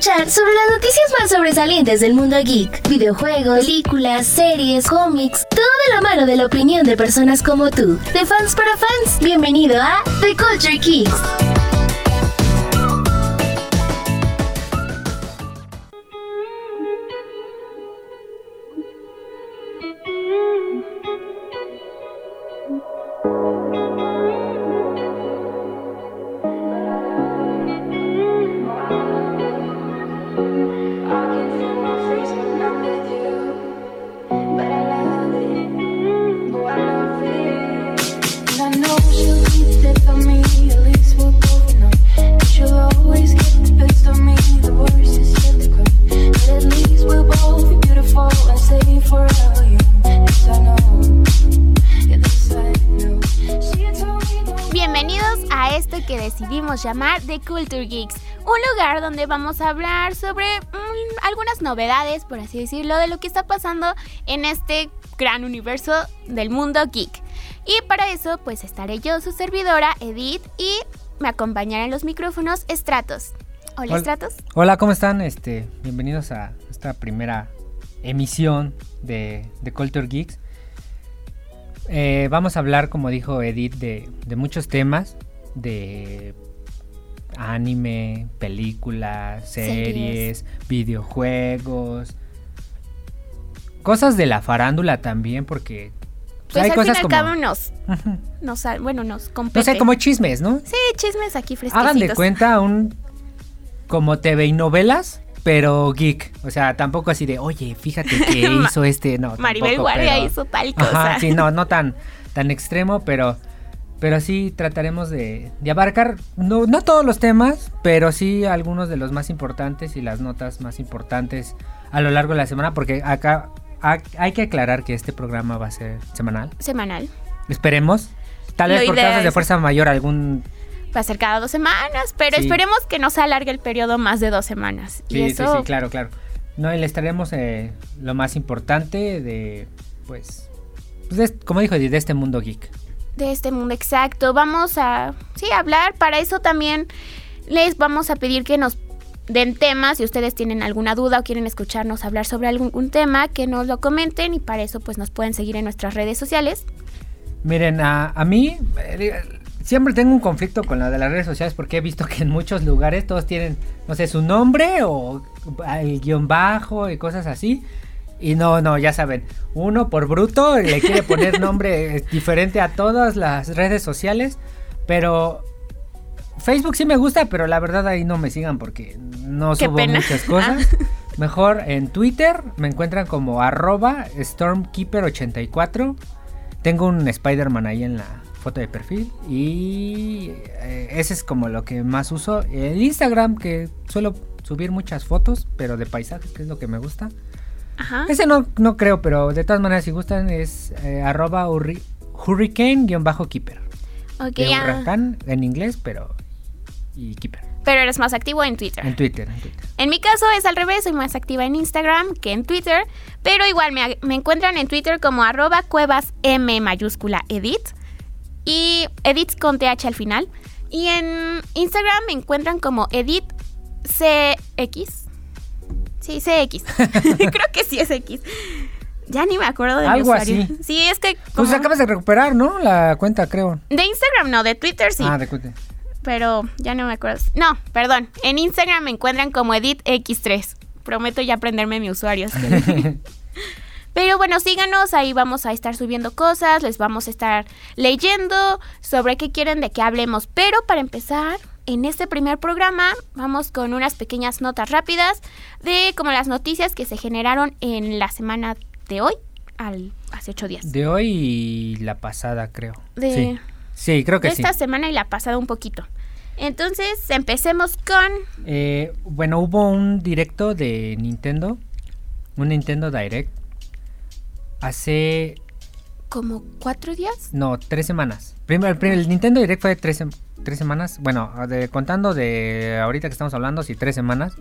sobre las noticias más sobresalientes del mundo geek, videojuegos, películas, series, cómics, todo de la mano de la opinión de personas como tú, de fans para fans. Bienvenido a The Culture Kicks. Donde vamos a hablar sobre mm, algunas novedades, por así decirlo, de lo que está pasando en este gran universo del mundo geek. Y para eso, pues estaré yo, su servidora, Edith, y me acompañarán los micrófonos Stratos. Hola, Stratos. Hola, ¿cómo están? Este, bienvenidos a esta primera emisión de, Culture Geeks. Eh, vamos a hablar, como dijo Edith, de, de muchos temas, de anime, películas, series, videojuegos, cosas de la farándula también, porque pues, hay cosas como... nos, bueno, nos compete. No sé, como chismes, ¿no? Sí, chismes aquí fresquecitos. Hagan de cuenta un como TV y novelas, pero geek. O sea, tampoco así de, oye, fíjate que hizo este, no. Maribel Guardia hizo tal cosa. sí, no, no tan, tan extremo, pero pero sí trataremos de, abarcar, no, no, todos los temas, pero sí algunos de los más importantes y las notas más importantes a lo largo de la semana, porque acá hay que aclarar que este programa va a ser semanal. Semanal. Esperemos. Tal vez por casos de fuerza mayor algún... Va a ser cada dos semanas, pero esperemos que no se alargue el periodo más de dos semanas. Sí, sí, sí, claro, claro. No, y les traeremos eh, lo más importante de, pues, pues como dijo, de este mundo geek de este mundo exacto. Vamos a, sí, hablar. Para eso también les vamos a pedir que nos den temas. Si ustedes tienen alguna duda o quieren escucharnos hablar sobre algún tema, que nos lo comenten. Y para eso, pues nos pueden seguir en nuestras redes sociales. Miren, a, a mí eh, siempre tengo un conflicto con la de las redes sociales porque he visto que en muchos lugares todos tienen, no sé, su nombre o el guion bajo y cosas así. Y no, no, ya saben, uno por bruto le quiere poner nombre diferente a todas las redes sociales, pero Facebook sí me gusta, pero la verdad ahí no me sigan porque no subo muchas cosas. Mejor en Twitter me encuentran como arroba Stormkeeper84. Tengo un Spider-Man ahí en la foto de perfil y eh, ese es como lo que más uso. El Instagram que suelo subir muchas fotos, pero de paisajes, que es lo que me gusta. Ese no, no creo, pero de todas maneras, si gustan, es eh, arroba hurricane-keeper. Ok, huracán en inglés, pero. Y keeper. Pero eres más activo en Twitter. En Twitter, en Twitter. En mi caso es al revés, soy más activa en Instagram que en Twitter. Pero igual me, encuentran en Twitter como arroba cuevas M mayúscula edit. Y edit con TH al final. Y en Instagram me encuentran como edit CX. Sí, CX. Creo que sí es X. Ya ni me acuerdo de Algo así. Sí, es que. Pues acabas de recuperar, ¿no? La cuenta, creo. De Instagram no, de Twitter sí. Ah, de Twitter. Pero ya no me acuerdo. No, perdón. En Instagram me encuentran como EditX3. Prometo ya aprenderme mi usuario. Pero bueno, síganos, ahí vamos a estar subiendo cosas, les vamos a estar leyendo sobre qué quieren de qué hablemos. Pero para empezar, en este primer programa vamos con unas pequeñas notas rápidas de como las noticias que se generaron en la semana de hoy al hace ocho días. De hoy y la pasada, creo. De, sí. sí creo que de esta semana y la pasada un poquito. Entonces, empecemos con... Eh, bueno, hubo un directo de Nintendo, un Nintendo Direct, hace... ¿Como cuatro días? No, tres semanas. Primero, el, el Nintendo Direct fue de tres, tres semanas, bueno, de, contando de ahorita que estamos hablando, sí, tres semanas,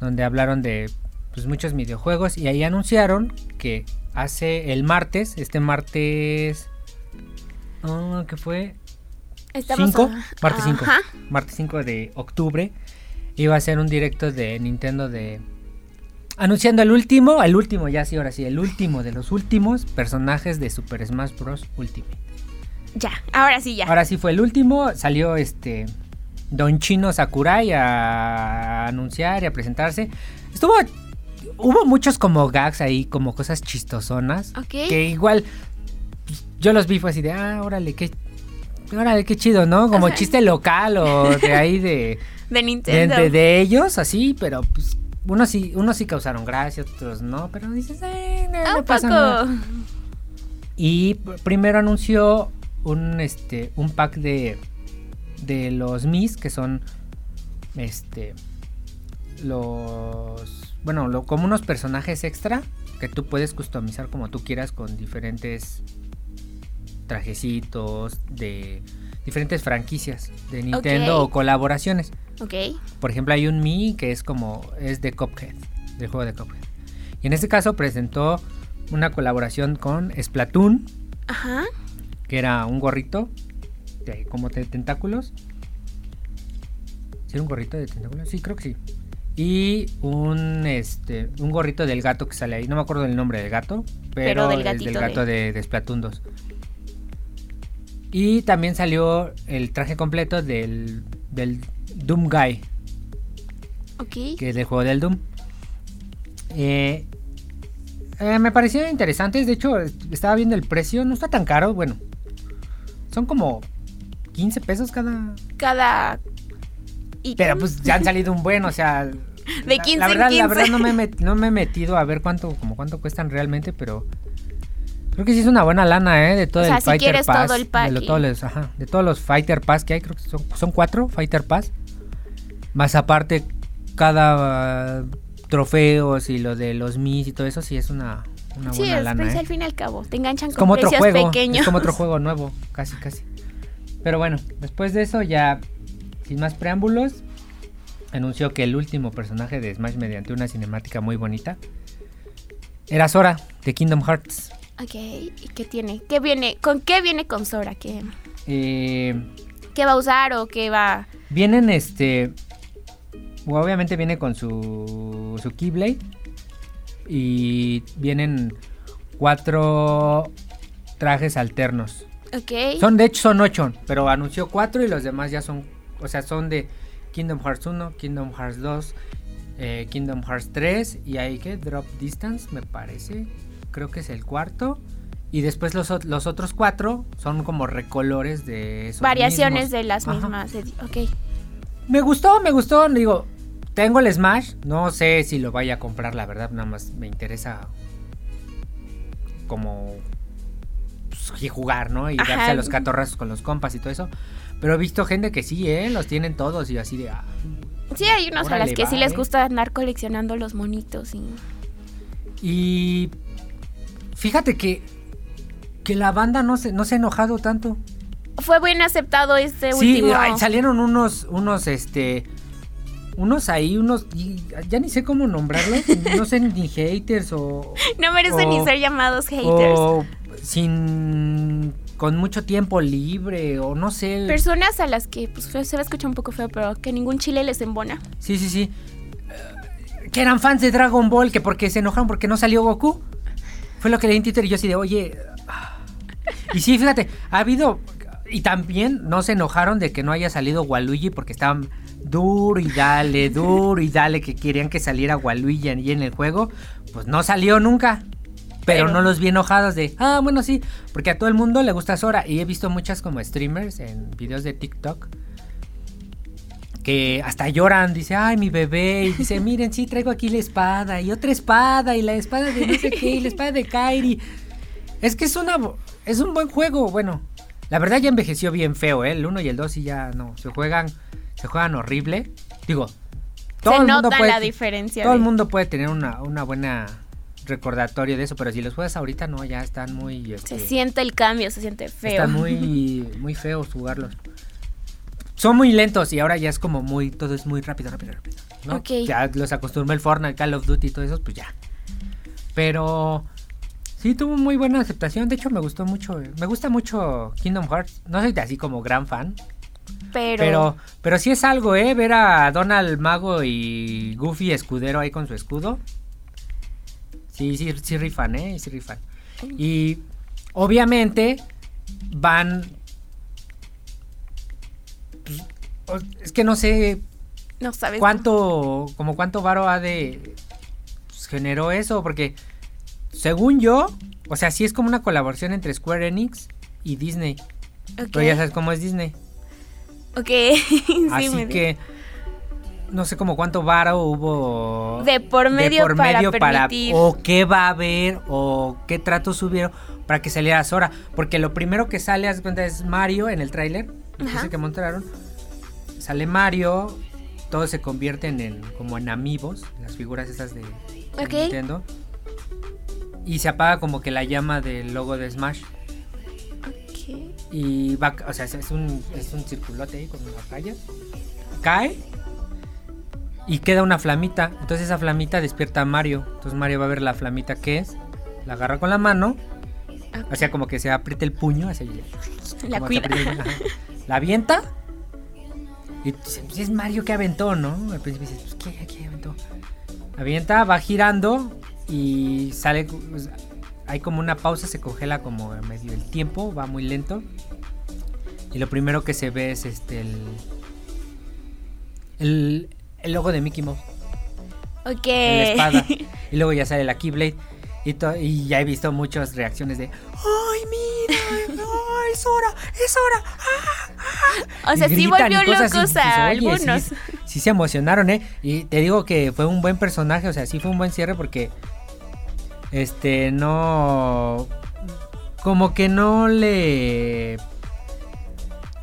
donde hablaron de pues, muchos videojuegos y ahí anunciaron que hace el martes, este martes, ¿qué fue? 5, martes 5, martes 5 de octubre, iba a hacer un directo de Nintendo de anunciando el último, el último ya sí, ahora sí, el último de los últimos personajes de Super Smash Bros. Ultimate. Ya, ahora sí ya. Ahora sí fue el último, salió este Don Chino Sakurai a anunciar y a presentarse. Estuvo hubo muchos como gags ahí, como cosas chistosonas, Ok. que igual yo los vi fue así de, ah, órale, qué órale, qué chido, ¿no? Como Ajá. chiste local o de ahí de De Nintendo. de- de ellos, así, pero pues unos sí, unos sí causaron gracia, otros no, pero dices, eh, no, Ah, no un pasa poco. nada. Y pr- primero anunció un este un pack de de los Mis que son este los bueno, lo- como unos personajes extra que tú puedes customizar como tú quieras con diferentes trajecitos de diferentes franquicias de Nintendo o colaboraciones. Ok. Por ejemplo, hay un Mi que es como es de Cuphead, del juego de Cuphead. Y en este caso presentó una colaboración con Splatoon, Ajá. Que era un gorrito de como de tentáculos. ¿Sí era un gorrito de tentáculos? Sí, creo que sí. Y un este un gorrito del gato que sale ahí. No me acuerdo del nombre del gato, pero, Pero del es del gato de, de Splatoon 2. Y también salió el traje completo del, del Doom Guy, Ok. que es del juego del Doom. Eh, eh, me pareció interesante, de hecho estaba viendo el precio, no está tan caro, bueno, son como 15 pesos cada... Cada. ítem. Pero pues ya han salido un buen, o sea... De la- 15 la, en verdad, la 15. verdad no me, no me he metido a ver cuánto, como cuánto cuestan realmente, pero... Creo que sí es una buena lana, ¿eh? De todo O sea, el si Fighter quieres Pass. todo el pack de, lo- todos los, ajá, de todos los Fighter Pass que hay, creo que son, son cuatro Fighter Pass. Más aparte, cada uh, trofeos y lo de los Mis y todo eso, sí es una, una Sí, buena es lana, pues, ¿eh? al fin y al cabo. Te enganchan con como otro precios juego. pequeños. Es como otro juego nuevo, casi, casi. Pero bueno, después de eso ya, sin más preámbulos, anunció que el último personaje de Smash mediante una cinemática muy bonita era Sora de Kingdom Hearts. Ok. ¿Y qué tiene? ¿Qué viene? ¿Con qué viene con Sora? ¿Qué, Eh, qué va a usar o qué va? vienen este, obviamente viene con su su Keyblade y vienen cuatro trajes alternos. Ok. Son, de hecho, son ocho, pero anunció cuatro y los demás ya son, o sea, son de Kingdom Hearts 1, Kingdom Hearts 2, eh, Kingdom Hearts 3 y ahí que Drop Distance, me parece, creo que es el cuarto. Y después los, los otros cuatro son como recolores de esos Variaciones mismos. de las Ajá. mismas. edi- Ok. Me gustó, me gustó, digo, tengo el Smash, no sé si lo vaya a comprar, la verdad, nada más me interesa como pues, y jugar, ¿no? Y Ajá. darse a los catorrazos con los compas y todo eso. Pero he visto gente que sí, ¿eh? Los tienen todos y así de... ah, Sí, hay unos a las que sí les ¿eh? gusta andar coleccionando los monitos y... Y fíjate que, que la banda no se, no se ha enojado tanto. Fue bien aceptado este Sí, último... ay, salieron unos, unos, este, unos ahí, unos, ya ni sé cómo nombrarlos, no sé ni haters o, No merecen ni ser llamados haters. o sin, con mucho tiempo libre o no sé. Personas a las que, pues se va a escuchar un poco feo, pero que ningún chile les embona. Sí, sí, sí. Eh, Que eran fans de Dragon Ball, que porque se enojaron porque no salió Goku. Fue lo que leí en Twitter y yo así de, oye. ah. Y sí, fíjate, ha habido. Y también no se enojaron de que no haya salido Waluigi porque estaban duro y dale, duro y dale, que querían que saliera Waluigi ahí en el juego. Pues no salió nunca. Pero, Pero- no los vi enojados de, ah, bueno, sí, porque a todo el mundo le gusta Sora. Y he visto muchas como streamers en videos de TikTok que hasta lloran, dice, ay, mi bebé, y dice, miren, sí, traigo aquí la espada, y otra espada, y la espada de no sé qué, y la espada de Kairi. Es que es una, es un buen juego, bueno, la verdad ya envejeció bien feo, ¿eh? El 1 y el 2 sí ya no, se juegan, se juegan horrible. Digo, todo se el mundo puede, la diferencia. todo el mundo puede tener una, una buena recordatorio de eso, pero si los juegas ahorita no, ya están muy... Se este, siente el cambio, se siente feo. están muy, muy feos jugarlos. Son muy lentos y ahora ya es como muy, todo es muy rápido, rápido, rápido. ¿no? Ya los acostumbré el Fortnite, Call of Duty y todo eso, pues ya. Pero sí tuvo muy buena aceptación. De hecho, me gustó mucho. eh, Me gusta mucho Kingdom Hearts. No soy de así como gran fan. Pero, Pero, pero sí es algo, ¿eh? Ver a Donald Mago y Goofy escudero ahí con su escudo. Sí, sí, sí rifan, ¿eh? Sí rifan. Y obviamente van... pues, Es que no sé no sabes. cuánto, como cuánto varo ha de... pues, generó eso, porque según yo, o sea, sí es como una colaboración entre Square Enix y Disney. Ok. Pero ya sabes cómo es Disney. Ok. Sí, Así me- que no sé como cuánto varo hubo De por medio para permitir. o qué va a haber o qué tratos hubieron para que saliera Sora, porque lo primero que sale haz cuenta es Mario en el tráiler, que mostraron. Sale Mario, todos se convierten en como en amigos, las figuras esas de, de. Nintendo. Y se apaga como que la llama del logo de Smash. Y va, o sea, es- un, es un circulote ahí con una raya. Cae y queda una flamita. Entonces esa flamita despierta a Mario. Entonces Mario va a ver la flamita que es. La agarra con la mano. O sea, como que se aprieta el puño. así, La cuida. el-. La avienta. Y dice, pues es Mario que aventó, ¿no? Al principio dices, pues ¿qué, qué aventó? Avienta, va girando y sale. pues, hay como una pausa, se congela como a medio el tiempo, va muy lento. Y lo primero que se ve es este el. El, el logo de Mickey Mouse Ok. en la espada. y luego ya sale la Keyblade. Y, ya he visto muchas reacciones de ¡Ay, mira! ¡Ay, es hora! ¡Es hora! ¡Ah! o sea, sí volvió locos a dices, "Oye, algunos. Sí, sí se emocionaron, ¿eh? Y te digo que fue un buen personaje, o sea, sí fue un buen cierre porque. Este, no. Como que no le.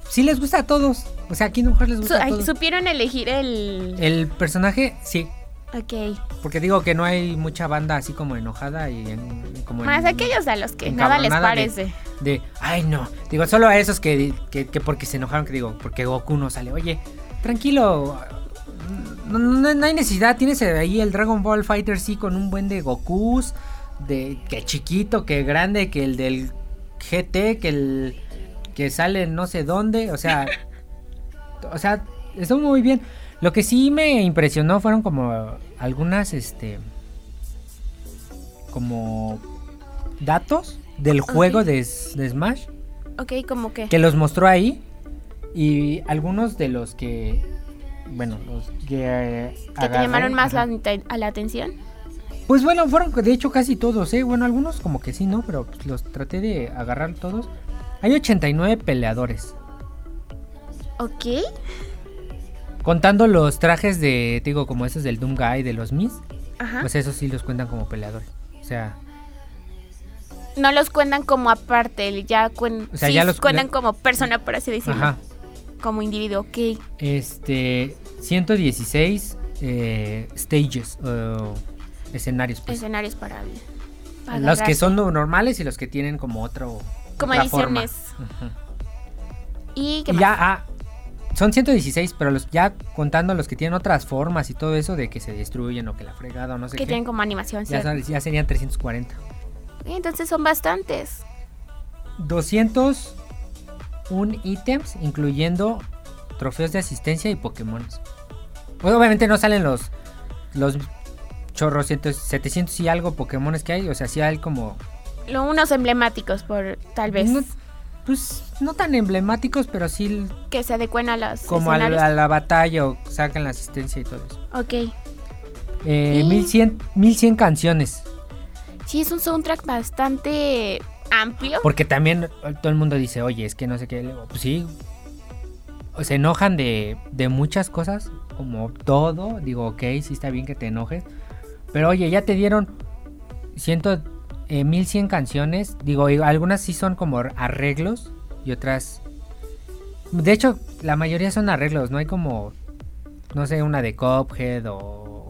Sí les gusta a todos. O sea, aquí en mujer les Su- gusta a todos. supieron elegir el. El personaje, sí. Ok. Porque digo que no hay mucha banda así como enojada y en- como en- Más aquellos a los que nada les de- parece. de, ay no, digo, solo a esos que, que, que porque se enojaron, que digo, porque Goku no sale, oye, tranquilo, no, no- no hay necesidad, tienes ahí el Dragon Ball Fighter sí con un buen de Gokus, de que chiquito, que grande, que el del GT, que el que sale no sé dónde, o sea, o sea, estuvo muy bien. Lo que sí me impresionó fueron como algunas, este, como datos del juego de, Smash Ok, como que. que los mostró ahí y algunos de los que, bueno, los que eh, que te llamaron más la, a la atención. Pues bueno, fueron de hecho casi todos, ¿eh? Bueno, algunos como que sí, ¿no? Pero pues, los traté de agarrar todos. Hay 89 peleadores. Ok. Contando los trajes de, te digo, como esos del Doom Guy, de los Mis, Ajá. pues esos sí los cuentan como peleadores. O sea, no los cuentan como aparte, ya, cuen- O sea, sí ya los- cuentan como persona, por así decirlo. ajá. Como individuo, ok. Este, 116 eh, stages o escenarios. Pues. Escenarios para, para Los que son no- normales y los que tienen como otro. Como forma. ediciones. Y, ¿qué más? ya, ah, son 116, pero los ya contando los que tienen otras formas y todo eso de que se destruyen o que la fregada o no sé que qué. tienen como animación, ya, son- ya serían 340. Entonces son bastantes. 201 ítems, incluyendo trofeos de asistencia y Pokémon. Pues obviamente no salen los los chorros 700 y algo Pokémones que hay, o sea, sí hay como Lo, unos emblemáticos, por tal vez. no, pues no tan emblemáticos, pero sí que se adecuen a los como a la, a la batalla o sacan la asistencia y todo eso. Ok. Eh, Y- 1100, 1100 canciones, Sí, es un soundtrack bastante amplio. porque también todo el mundo dice, oye, es que no sé qué, pues sí, se enojan de, de muchas cosas, como todo, digo, ok, sí está bien que te enojes, pero oye, ya te dieron ciento, eh, 1100 canciones, digo, algunas sí son como arreglos y otras, de hecho, la mayoría son arreglos, no hay como, no sé, una de Cuphead o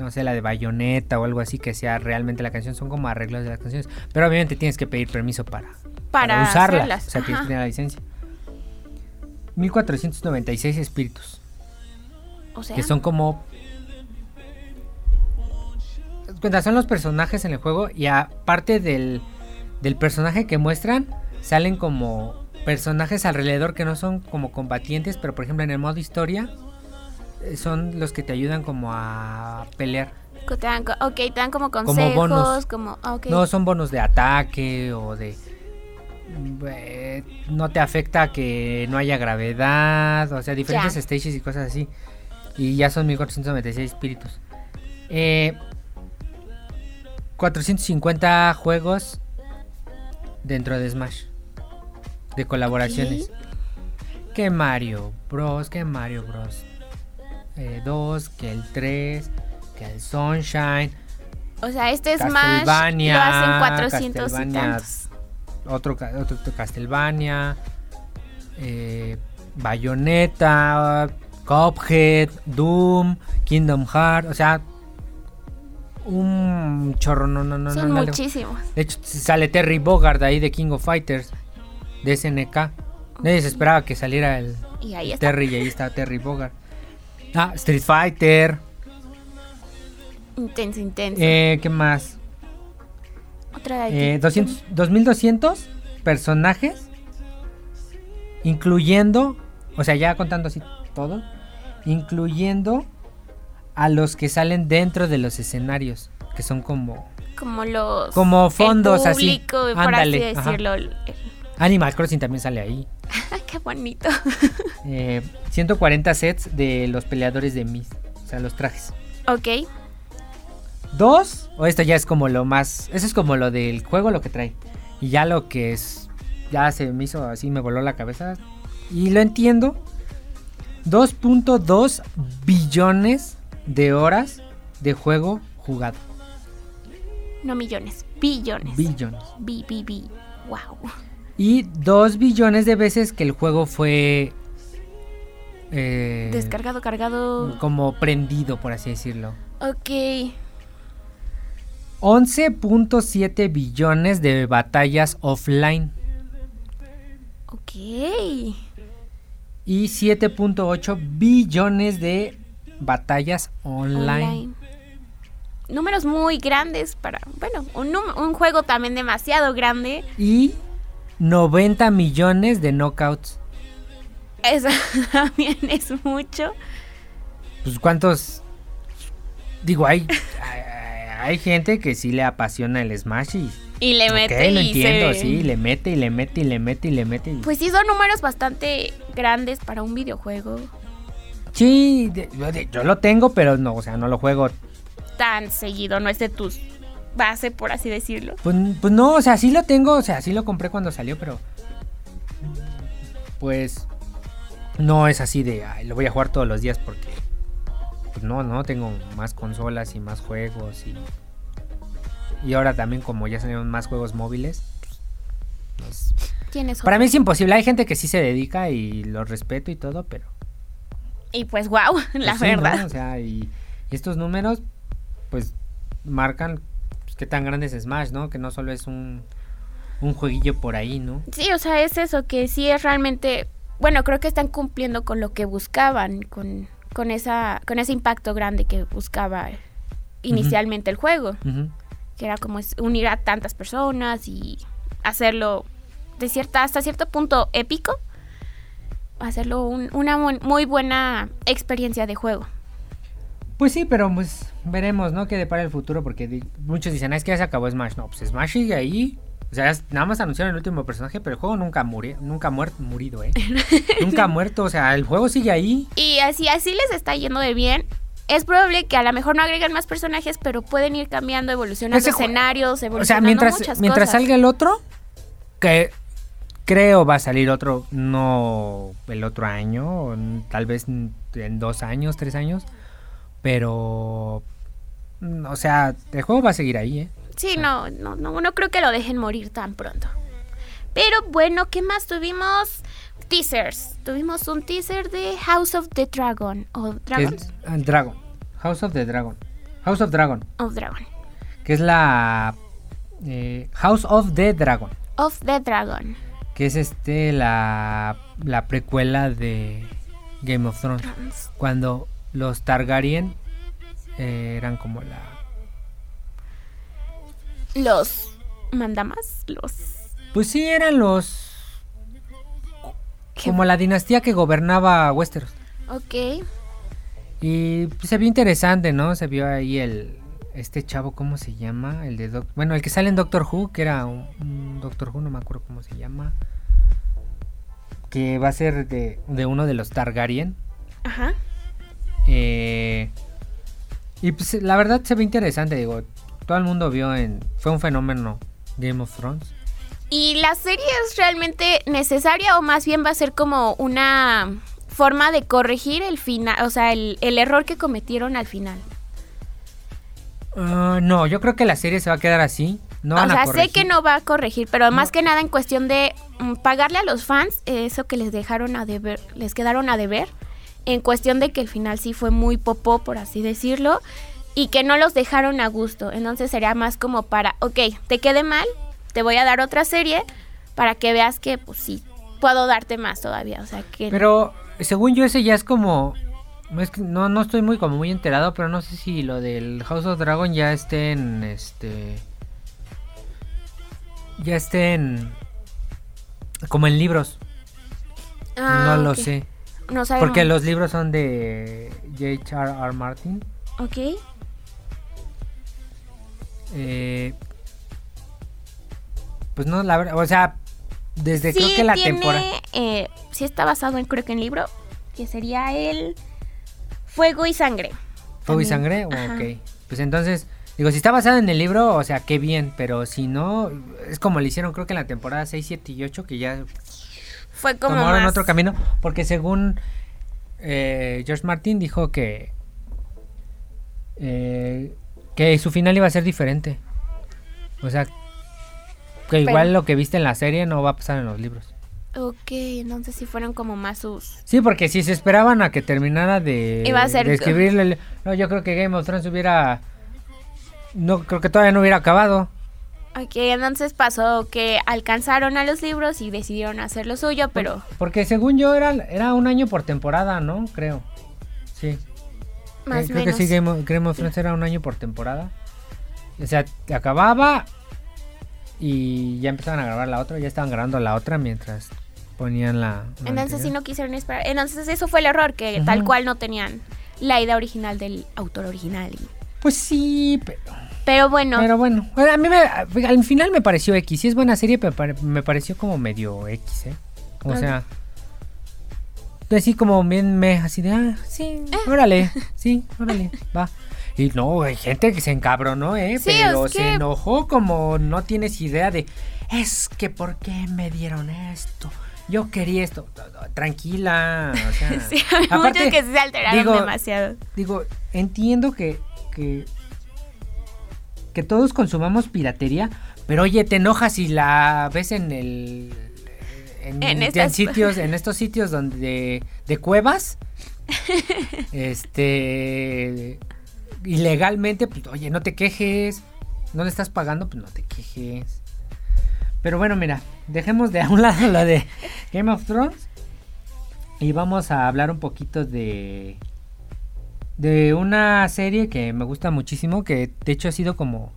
no sé, la de Bayonetta o algo así que sea realmente la canción, son como arreglos de las canciones, pero obviamente tienes que pedir permiso para, para, usarla, hacerlas. o sea, tienes que tener la licencia. 1496 espíritus, O sea, que son como son los personajes en el juego y aparte del, del personaje que muestran, salen como personajes alrededor que no son como combatientes, pero por ejemplo en el modo historia eh, son los que te ayudan como a pelear. Te dan, ok, te dan como consejos, bonos. como, ah, ok. No son bonos de ataque o de... mm, eh, no te afecta que no haya gravedad, o sea, diferentes Ya. stages y cosas así. Y ya son 1496 espíritus. Eh, 450 juegos dentro de Smash. De colaboraciones. Que Mario Bros, que Mario Bros. 2, que el 3, que el Sunshine. O sea, este Smash lo Castlevania, hacen 400 y Castlevania. tantos. otro, ca- otro, otro Castlevania, eh, Bayonetta, Cuphead, Doom, Kingdom Hearts, o sea, un chorro, no, no, no, Son no, muchísimos. De hecho, sale Terry Bogard ahí de King of Fighters, de SNK. Nadie se esperaba que saliera el Y ahí está. Terry y ahí está Terry Bogard. Ah, Street Fighter, Intenso, intenso. eh, ¿qué más? Otra de. Eh, 200, 2200 personajes, incluyendo, o sea, ya contando así todo, incluyendo a los que salen dentro de los escenarios, que son como como los. como el fondos así. por Ándale, así decirlo. El- Animal Crossing también sale ahí. Ay, qué bonito. Eh, 140 sets de los peleadores de Miss, o sea, los trajes. ok. Dos, o esto ya es como lo más, eso es como lo del juego lo que trae. Y ya lo que es, ya se me hizo así, me voló la cabeza. Y lo entiendo. 2.2 billones de horas de juego jugado. No millones, billones. Billones. Bi, bi, bi. Wow. Y 2 billones de veces que el juego fue... eh, Descargado, cargado. Como prendido, por así decirlo. Ok. 11.7 billones de batallas offline. Ok. y 7.8 billones de batallas online. Online. Números muy grandes para. Bueno, un, un juego también demasiado grande. y 90 millones de knockouts. Eso también es mucho. Pues cuántos digo, hay hay- gente que sí le apasiona el Smash y Y le mete lo y entiendo, se- sí, le mete y le mete y le mete y le mete. y- Pues sí, son números bastante grandes para un videojuego sí, de- yo, de- yo lo tengo, pero no, o sea, no lo juego. tan seguido, no es de tus base, por así decirlo. Pues, pues no, o sea, sí lo tengo, o sea, sí lo compré cuando salió, pero pues no es así de, ay, lo voy a jugar todos los días porque pues no, no, tengo más consolas y más juegos y y ahora también como ya salieron más juegos móviles. pues, para mí es imposible, hay gente que sí se dedica y lo respeto y todo, pero Y pues wow, la pues sí, ¿no? verdad. O sea, y, y estos números pues marcan pues, qué tan grande es Smash, ¿no? Que no solo es un un jueguillo por ahí, ¿no? Sí, o sea, es eso, que sí es realmente, bueno, creo que están cumpliendo con lo que buscaban, con, con, esa, con ese impacto grande que buscaba inicialmente el juego, que era como unir a tantas personas y hacerlo de cierta, hasta cierto punto épico, hacerlo un- una mu- muy buena experiencia de juego. Pues sí, pero pues veremos, ¿no? Qué depara el futuro, porque muchos dicen, "Ah, es que ya se acabó Smash. No, pues Smash sigue ahí. O sea, nada más anunciaron el último personaje, pero el juego nunca murió, nunca muerto, murido, ¿eh? nunca muerto, o sea, el juego sigue ahí. Y así, así les está yendo de bien. Es probable que a lo mejor no agregan más personajes, pero pueden ir cambiando, evolucionando Ese escenarios, O sea, evolucionando mientras, muchas mientras cosas. salga el otro, que creo va a salir otro, no el otro año, tal vez en dos años, tres años, pero, mm, o sea, el juego va a seguir ahí, ¿eh? Sí, no, no, no, no creo que lo dejen morir tan pronto. Pero bueno, ¿qué más tuvimos? Teasers. Tuvimos un teaser de House of the Dragon. ¿O Dragons? es- Dragon, House of the Dragon, House of Dragon. Of Dragon. que es la eh, House of the Dragon, Of the Dragon. Que es este la, la precuela de Game of Thrones, cuando los Targaryen eh, eran como la Los mandamas. Los. pues sí eran los como la dinastía que gobernaba Westeros. Ok. Y se vio interesante, ¿no? Se vio ahí el este chavo, ¿cómo se llama? El de Doc- bueno, el que sale en Doctor Who, que era un, un Doctor Who, no me acuerdo cómo se llama. Que va a ser de, de uno de los Targaryen. Ajá. Eh, y pues la verdad se ve interesante, digo. Todo el mundo vio en. Fue un fenómeno Game of Thrones. ¿Y la serie es realmente necesaria o más bien va a ser como una forma de corregir el final, o sea, el, el error que cometieron al final? Ah, no, yo creo que la serie se va a quedar así. No o sea, sé que no va a corregir, pero más que nada en cuestión de mm, pagarle a los fans eso que les dejaron a deber, les quedaron a deber, en cuestión de que el final sí fue muy popó, por así decirlo, y que no los dejaron a gusto. Entonces sería más como para, ok, te quede mal, te voy a dar otra serie para que veas que, pues sí, puedo darte más todavía. O sea, que... Pero según yo ese ya es como es que- no no estoy muy como muy enterado, pero no sé si lo del House of Dragon ya esté en este ya esté en como en libros. Ah, no lo sé, No sabemos. porque los libros son de J.R.R. Martin. Ok. Eh, pues no, la verdad, o sea, desde sí creo que la tiene, temporada eh, sí está basado en, creo que en libro, que sería el Fuego y Sangre. Fuego y sangre, Ajá. ok. Pues entonces, digo, si está basado en el libro, o sea, qué bien, pero si no, es como le hicieron creo que en la temporada 6, 7 y 8, que ya Fue como tomaron más... otro camino, porque según eh, George Martin dijo que eh, que su final iba a ser diferente. O sea, que igual Pero- lo que viste en la serie no va a pasar en los libros. Ok, entonces sí fueron como más sus... Sí, porque si se esperaban a que terminara de, Iba a ser- de escribirle, no, yo creo que Game of Thrones hubiera, no, creo que todavía no hubiera acabado. Ok, entonces pasó que alcanzaron a los libros y decidieron hacer lo suyo, pero Porque según yo era, era un año por temporada, ¿no? Creo. Sí. más Eh, creo menos. que sí, Game of, Game of Thrones era un año por temporada. O sea, acababa y ya empezaban a grabar la otra, ya estaban grabando la otra mientras ponían la... la Entonces sí anterior. no quisieron esperar. Entonces eso fue el error, que tal cual no tenían la idea original del autor original. Pues sí, pero... Pero bueno, Pero bueno, a mí me, al final me pareció X. Sí es buena serie, pero me pareció como medio X, ¿eh? O sea, así como bien me, así de, ah, sí, Eh. órale, sí, órale, va. Y no, hay gente que se encabronó, ¿eh? Sí, pero es se enojó como no tienes idea de, es que ¿por qué me dieron esto? Yo quería esto. Tranquila, o sea. sí, aparte, muchos que se alteraron digo, demasiado. Digo, entiendo que, que, que todos consumamos piratería, pero oye, te enojas si la ves en el en, En en sitios, en estos sitios donde de cuevas, este ilegalmente, pues oye, no te quejes, no le estás pagando, pues no te quejes. Pero bueno, mira, dejemos de a un lado lo de Game of Thrones y vamos a hablar un poquito de de una serie que me gusta muchísimo, que de hecho ha sido como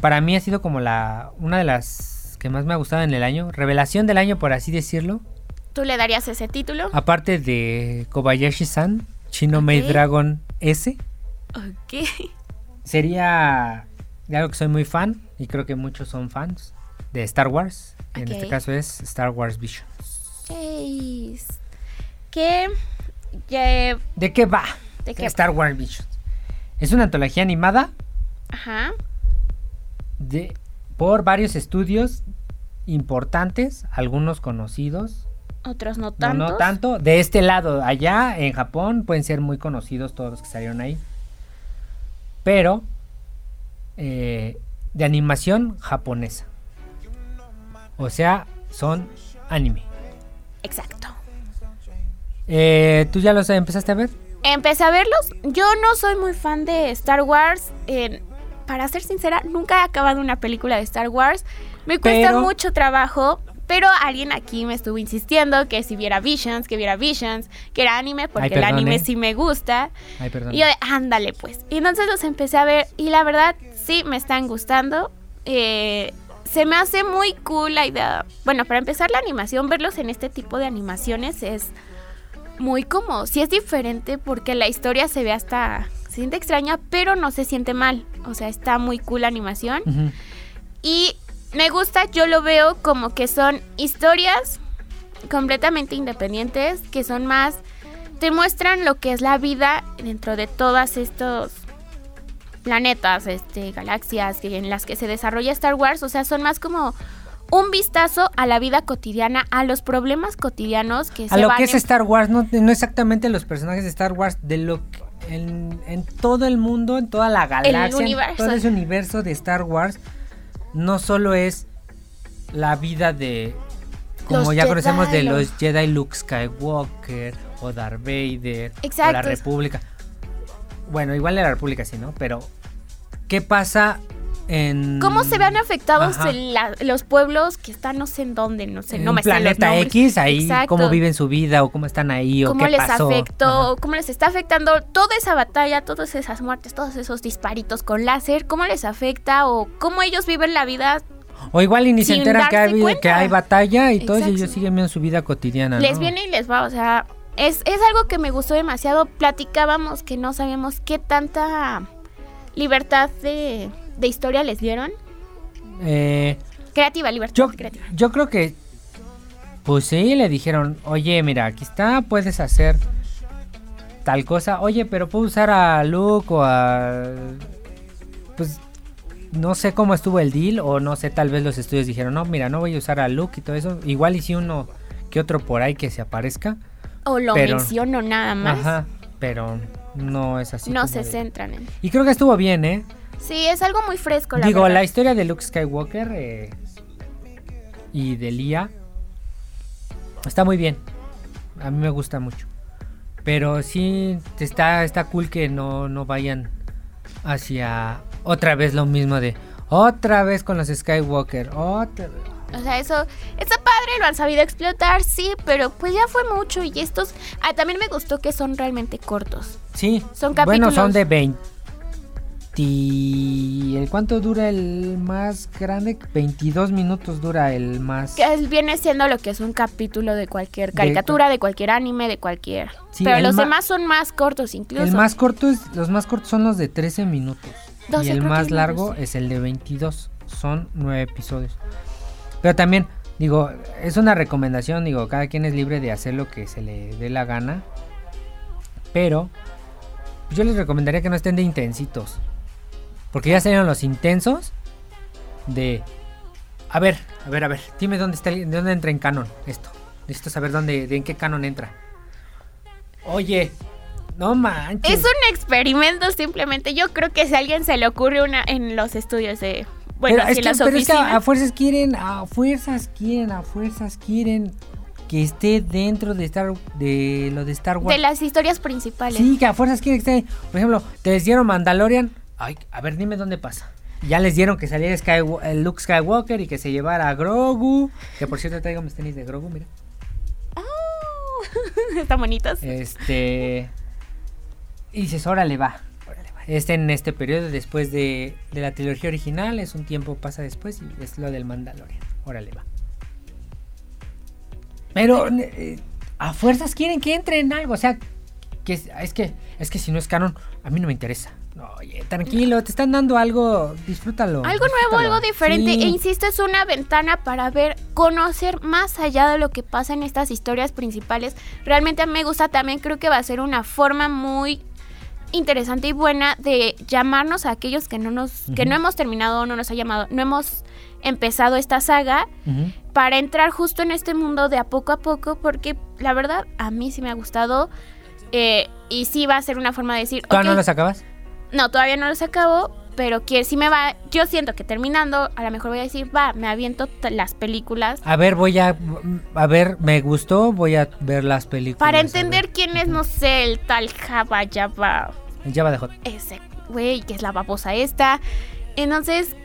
para mí ha sido como la una de las que más me ha gustado en el año, revelación del año por así decirlo, ¿Tú le darías ese título? aparte de Kobayashi-san, Chino Maid Ok. Dragon S, Ok. sería de algo que soy muy fan y creo que muchos son fans de Star Wars. En este caso es Star Wars Vision. Seis. ¿Qué? ¿De qué va? ¿De qué? Star Wars Vision. Es una antología animada Ajá. de, por varios estudios importantes, algunos conocidos, Otros no no, tantos. no tanto. De este lado, allá en Japón, pueden ser muy conocidos todos los que salieron ahí. Pero eh, de animación japonesa. O sea, son anime. Exacto. Eh, ¿Tú ya los empezaste a ver? Empecé a verlos. Yo no soy muy fan de Star Wars. eh, para ser sincera, nunca he acabado una película de Star Wars. Me cuesta Pero- mucho trabajo. Pero alguien aquí me estuvo insistiendo que si viera Visions, que viera Visions, que era anime, porque Ay, el anime ¿eh? sí me gusta. Ay, perdón. Y yo, de, ándale pues. Y entonces los empecé a ver y la verdad sí me están gustando. Eh, se me hace muy cool la idea. Bueno, para empezar la animación, verlos en este tipo de animaciones es muy como, sí es diferente porque la historia se ve hasta, se siente extraña, pero no se siente mal. O sea, está muy cool la animación. Y me gusta, yo lo veo como que son historias completamente independientes, que son más, te muestran lo que es la vida dentro de todas estos planetas, este, galaxias que- en las que se desarrolla Star Wars, o sea, son más como un vistazo a la vida cotidiana, a los problemas cotidianos que A se lo van que es en- Star Wars, no, no exactamente los personajes de Star Wars, de lo que- en, en todo el mundo, en toda la galaxia, en todo ese universo de Star Wars, no solo es la vida de, como Los ya conocemos, de los Jedi Luke Skywalker o Darth Vader o la Exacto. República. Bueno, igual de la República sí, ¿no? Pero, ¿qué pasa en... ¿Cómo se ven afectados en la- los pueblos que están no sé en dónde? No sé, en no me sé los planeta nombres. X, ahí Exacto. cómo viven su vida o cómo están ahí o cómo qué les pasó. afectó, Ajá. cómo les está afectando toda esa batalla, todas esas muertes, todos esos disparitos con láser, cómo les afecta o cómo ellos viven la vida. O igual y ni se enteran que hay, cuenta. que hay batalla y todos Exacto. ellos siguen viendo su vida cotidiana. Les ¿no? viene y les va, o sea, es, es algo que me gustó demasiado. Platicábamos que no sabíamos qué tanta libertad de, de historia les dieron. Eh, Creativa, libertad yo, creativa. yo creo que, pues sí, le dijeron, oye, mira, aquí está, puedes hacer tal cosa. Oye, pero puedo usar a Luke o a... Pues no sé cómo estuvo el deal o no sé, tal vez los estudios dijeron, no, mira, no voy a usar a Luke y todo eso. Igual si uno que otro por ahí que se aparezca. O lo pero- menciono nada más. Ajá, pero no es así. no se de- centran en. Y creo que estuvo bien, ¿eh? Sí, es algo muy fresco, la Digo, verdad. la historia de Luke Skywalker eh, y de Leia está muy bien. A mí me gusta mucho. Pero sí está, está cool que no, no vayan hacia otra vez lo mismo de otra vez con los Skywalker. Otra vez. O sea, eso está padre, lo han sabido explotar, sí, pero pues ya fue mucho. Y estos. Ah, también me gustó que son realmente cortos. Sí, Son bueno, son capítulos. de 20. ¿El cuánto dura el más grande? 22 minutos dura el más. Que viene siendo lo que es un capítulo de cualquier caricatura, de, cualquier anime, de cualquier. Sí, pero los demás son más cortos incluso. El más corto es, los más cortos son los de 13 minutos. 12 y el más largo es el de 22. Son 9 episodios. Pero también, digo, es una recomendación, digo, cada quien es libre de hacer lo que se le dé la gana. Pero yo les recomendaría que no estén de intensitos. Porque ya salieron los intensos de... A ver, a ver, a ver, dime dónde está, dónde entra en canon esto. Necesito saber dónde, de en qué canon entra. Oye, no manches. Es un experimento simplemente. Yo creo que si a alguien se le ocurre una en los estudios de. Bueno, pero, es que, las pero es que oficinas. a fuerzas quieren, a fuerzas quieren, a fuerzas quieren que esté dentro de Star de lo de Star Wars. de las historias principales. Sí, que a fuerzas quieren que esté. Por ejemplo, te les dieron Mandalorian. Ay, a ver, dime dónde pasa. Ya les dieron que saliera el Luke Skywalker y que se llevara a Grogu. Que por cierto traigo mis tenis de Grogu, mira. Están bonitos. Este. Y dices, órale, va. Este en este periodo después de, de la trilogía original. Es un tiempo pasa después y es lo del Mandalorian. Órale, va. Pero eh, a fuerzas quieren que entre en algo. O sea, que es, es que es que si no es canon, a mí no me interesa. No, oye, tranquilo, te están dando algo, disfrútalo. Algo nuevo, algo diferente. Sí. E insisto, es una ventana para ver, conocer más allá de lo que pasa en estas historias principales. Realmente a mí me gusta también, creo que va a ser una forma muy interesante y buena de llamarnos a aquellos que no nos, que no hemos terminado, no nos ha llamado, no hemos empezado esta saga para entrar justo en este mundo de a poco a poco, porque la verdad a mí sí me ha gustado. eh, y sí va a ser una forma de decir, ¿Todavía ok, no los acabas? no, todavía no los acabo, pero que sí me va. Yo siento que terminando, a lo mejor voy a decir, va, me aviento las películas. A ver, voy a. A ver, me gustó, voy a ver las películas. Para entender quién es, no sé, el tal Java Java, El Java de Hot. ese güey, que es la babosa esta. Entonces,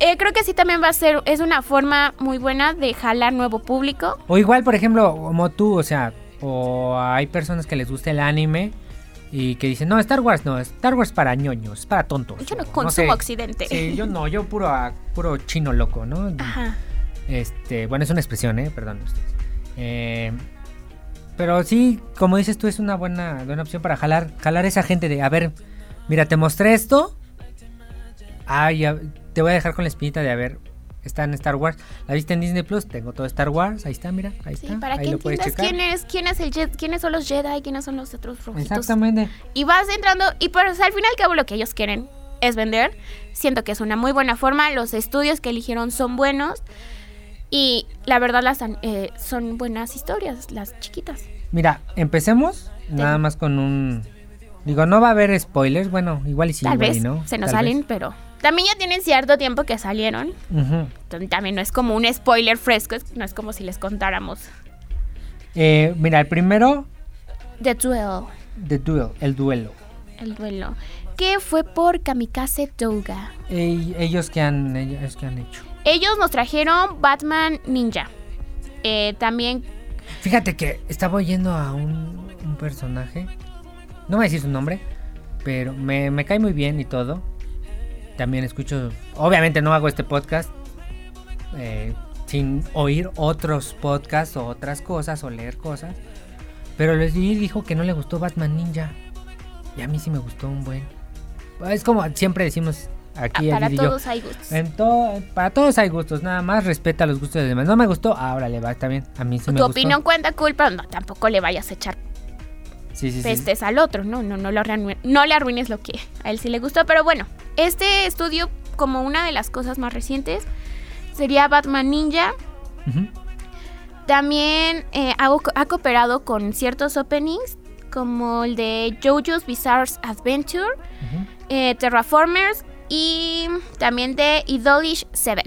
eh, creo que sí también va a ser, es una forma muy buena de jalar nuevo público. O igual, por ejemplo, como tú, o sea, o hay personas que les gusta el anime Y que dicen, no, Star Wars no, Star Wars para ñoños, para tontos. Yo no o consumo sé. Occidente. Sí, yo no, yo puro, ah, puro chino loco, ¿no? Ajá. Este, bueno, es una expresión, ¿eh? Perdón ustedes. Eh, pero sí, como dices tú, es una buena, buena opción para jalar, jalar esa gente de, a ver, mira, te mostré esto. Ah, ya, te voy a dejar con la espinita de, a ver, está en Star Wars. ¿La viste en Disney Plus? Tengo todo Star Wars, ahí está, mira, ahí Sí, está. para ahí que lo entiendas quién es, quién es el Jedi, quiénes son los Jedi, quiénes son los otros rojitos. Exactamente. Y vas entrando, y pues al fin y al cabo lo que ellos quieren es vender. Siento que es una muy buena forma. Los estudios que eligieron son buenos. Y la verdad las eh, son buenas historias, las chiquitas. Mira, empecemos nada más con un... Digo, no va a haber spoilers, bueno, igual y sí, Tal igual vez y no. se nos tal salen, vez. pero también ya tienen cierto tiempo que salieron. Entonces, También no es como un spoiler fresco, es- no es como si les contáramos Eh, mira, el primero, The Duel, The Duel, el duelo. el duelo, que fue por Kamikaze Douga. Ey- ellos que han, ellos que han hecho. Ellos nos trajeron Batman Ninja. Eh, también Fíjate que estaba oyendo a un, un personaje, no voy a decir su nombre, pero me, me cae muy bien y todo. También escucho, obviamente no hago este podcast eh, sin oír otros podcasts o otras cosas o leer cosas. Pero les di- dijo que no le gustó Batman Ninja. Y a mí sí me gustó un buen. Es como siempre decimos ah, aquí para yo. todos hay gustos. En to- para todos hay gustos, nada más respeta los gustos de los demás. No me gustó, ahora le va, está bien. A mí sí tu me gustó. opinión cuenta cool, pero no, tampoco le vayas a echar Sí, sí, sí. pestes al otro, no, no, no, lo no le arruines lo que a él sí le gustó. Pero bueno, este estudio, como una de las cosas más recientes, sería Batman Ninja. También eh, ha, ha cooperado con ciertos openings, como el de JoJo's Bizarre Adventure, eh, Terraformers y también de Idolish 7.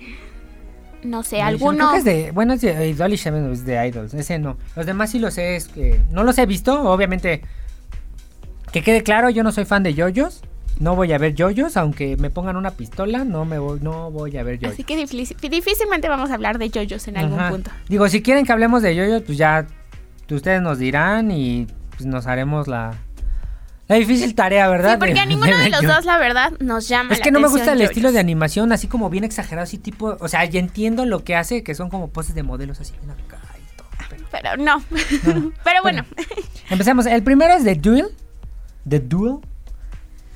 No sé, alguno. que es de, bueno, es de Idolish Seven, es de Idols, ese no. Los demás sí los sé, es que no los he visto, obviamente. Que quede claro, yo no soy fan de yoyos. No voy a ver yoyos, aunque me pongan una pistola, no me voy, no voy a ver yoyos. Así que difícil- difícilmente vamos a hablar de JoJo's en algún punto. Digo, si quieren que hablemos de yoyos, pues ya ustedes nos dirán y pues nos haremos la, la difícil tarea, ¿verdad? Sí, porque a ninguno de los dos, la verdad, nos llama Es la que no me gusta el estilo de animación así como bien exagerado, así tipo, o sea, ya entiendo lo que hace, que son como poses de modelos así bien acá y todo. pero- Pero no. no. Pero bueno. Empecemos. El primero es The Duel. The Duel.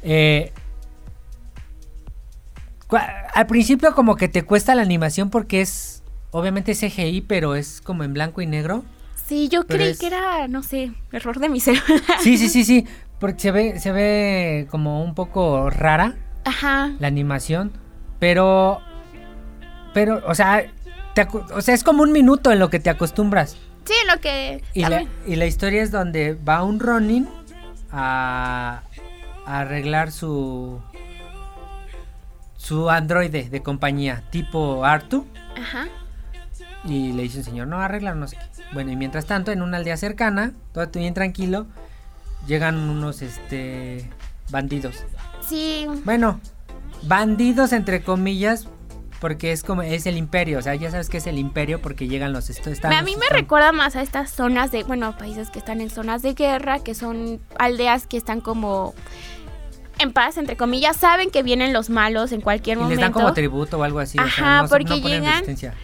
Eh, al principio como que te cuesta la animación porque es obviamente CGI, pero es como en blanco y negro. Sí, yo creí es- que era, no sé, error de mi celular. Sí, sí, sí, sí. Porque se ve, se ve como un poco rara Ajá. la animación. Pero. Pero, o sea. te o sea, es como un minuto en lo que te acostumbras. Sí, lo que. Y la, y la historia es donde va un Ronin a, a arreglar su su androide de compañía tipo Artu Ajá. y le dice un señor, no, arreglar no sé qué. Bueno, y mientras tanto, en una aldea cercana, todo bien tranquilo, llegan unos este bandidos. Sí. Bueno, bandidos entre comillas, porque es como es el imperio, o sea, ya sabes que es el imperio porque llegan los esto están a mí me están- recuerda más a estas zonas de, bueno, países que están en zonas de guerra, que son aldeas que están como en paz, entre comillas, saben que vienen los malos en cualquier y les momento. dan como tributo o algo así. o sea, Ajá, no se- porque no ponen llegan-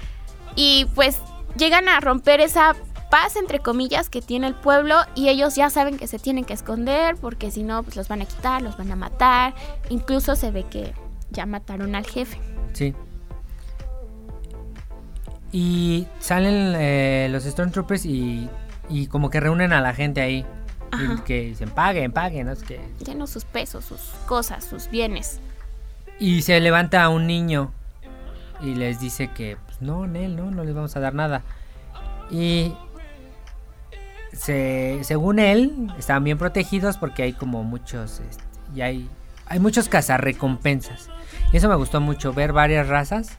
y pues llegan a romper esa paz entre comillas que tiene el pueblo y ellos ya saben que se tienen que esconder porque si no pues los van a quitar, los van a matar, incluso se ve que ya mataron al jefe. Sí. Y salen eh, los Stormtroopers y, y como que reúnen a la gente ahí. Y que dicen, paguen, paguen, no sé qué. Llenos sus pesos, sus cosas, sus bienes. Y se levanta un niño y les dice que, pues no, Nel, no, no les vamos a dar nada. Y se, según él, estaban bien protegidos porque hay como muchos, este, y hay, hay muchos cazarrecompensas. Y eso me gustó mucho, ver varias razas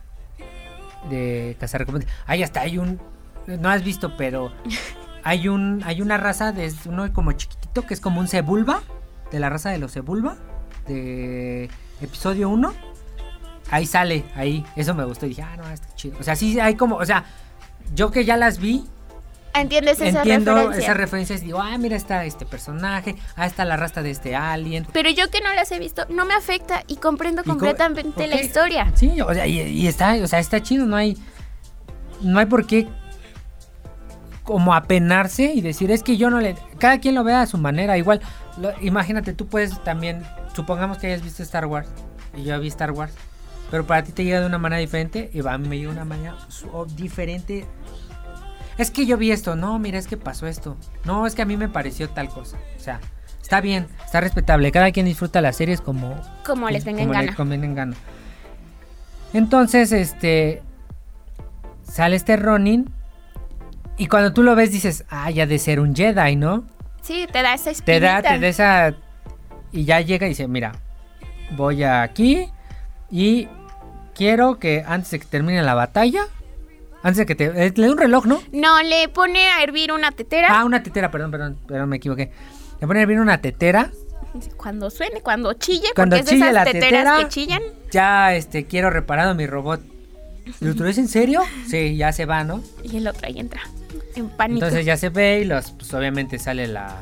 de cazarrecompensas. Ahí hasta hay un, no has visto, pero hay un, hay una raza de uno como chiquitito que es como un cebulba, de la raza de los cebulba, de episodio 1. Ahí sale, ahí, eso me gustó. Dije, ah, no, está chido. O sea, sí hay como, o sea, yo que ya las vi, Entiendes esa entiendo referencia. esas referencias y digo, ah, mira, está este personaje, ah, está la rasta de este alien. Pero yo que no las he visto, no me afecta y comprendo Y co- completamente la historia. Sí, o sea, y, y está, o sea, está chido, no hay, no hay por qué como apenarse y decir, es que yo no le, cada quien lo vea a su manera, igual, lo- imagínate, tú puedes también, supongamos que hayas visto Star Wars, y yo vi Star Wars, pero para ti te llega de una manera diferente, y a mí me llega de una manera diferente. Es que yo vi esto, no, mira, es que pasó esto, no, es que a mí me pareció tal cosa, o sea, está bien, está respetable, cada quien disfruta las series como, Como les venga en como le gana. conviene en gana. Entonces, este. Sale este Ronin. Y cuando tú lo ves, dices, ah, ya de ser un Jedi, ¿no? Sí, te da esa Te espinita. da, te da esa. Y ya llega y dice, mira, voy aquí. Y quiero que antes de que termine la batalla. Antes de que te. eh, le dé un reloj, ¿no? No, le pone a hervir una tetera. Ah, una tetera, perdón, perdón, perdón, me equivoqué. Le pone a hervir una tetera. Cuando suene, cuando chille, Cuando porque es chille de la esas teteras tetera. que chillan. Ya, este, quiero reparado mi robot. ¿Y ¿Lo traes en serio? Sí, ya se va, ¿no? Y el otro ahí entra. En pánico. Entonces ya se ve y los, pues obviamente sale la.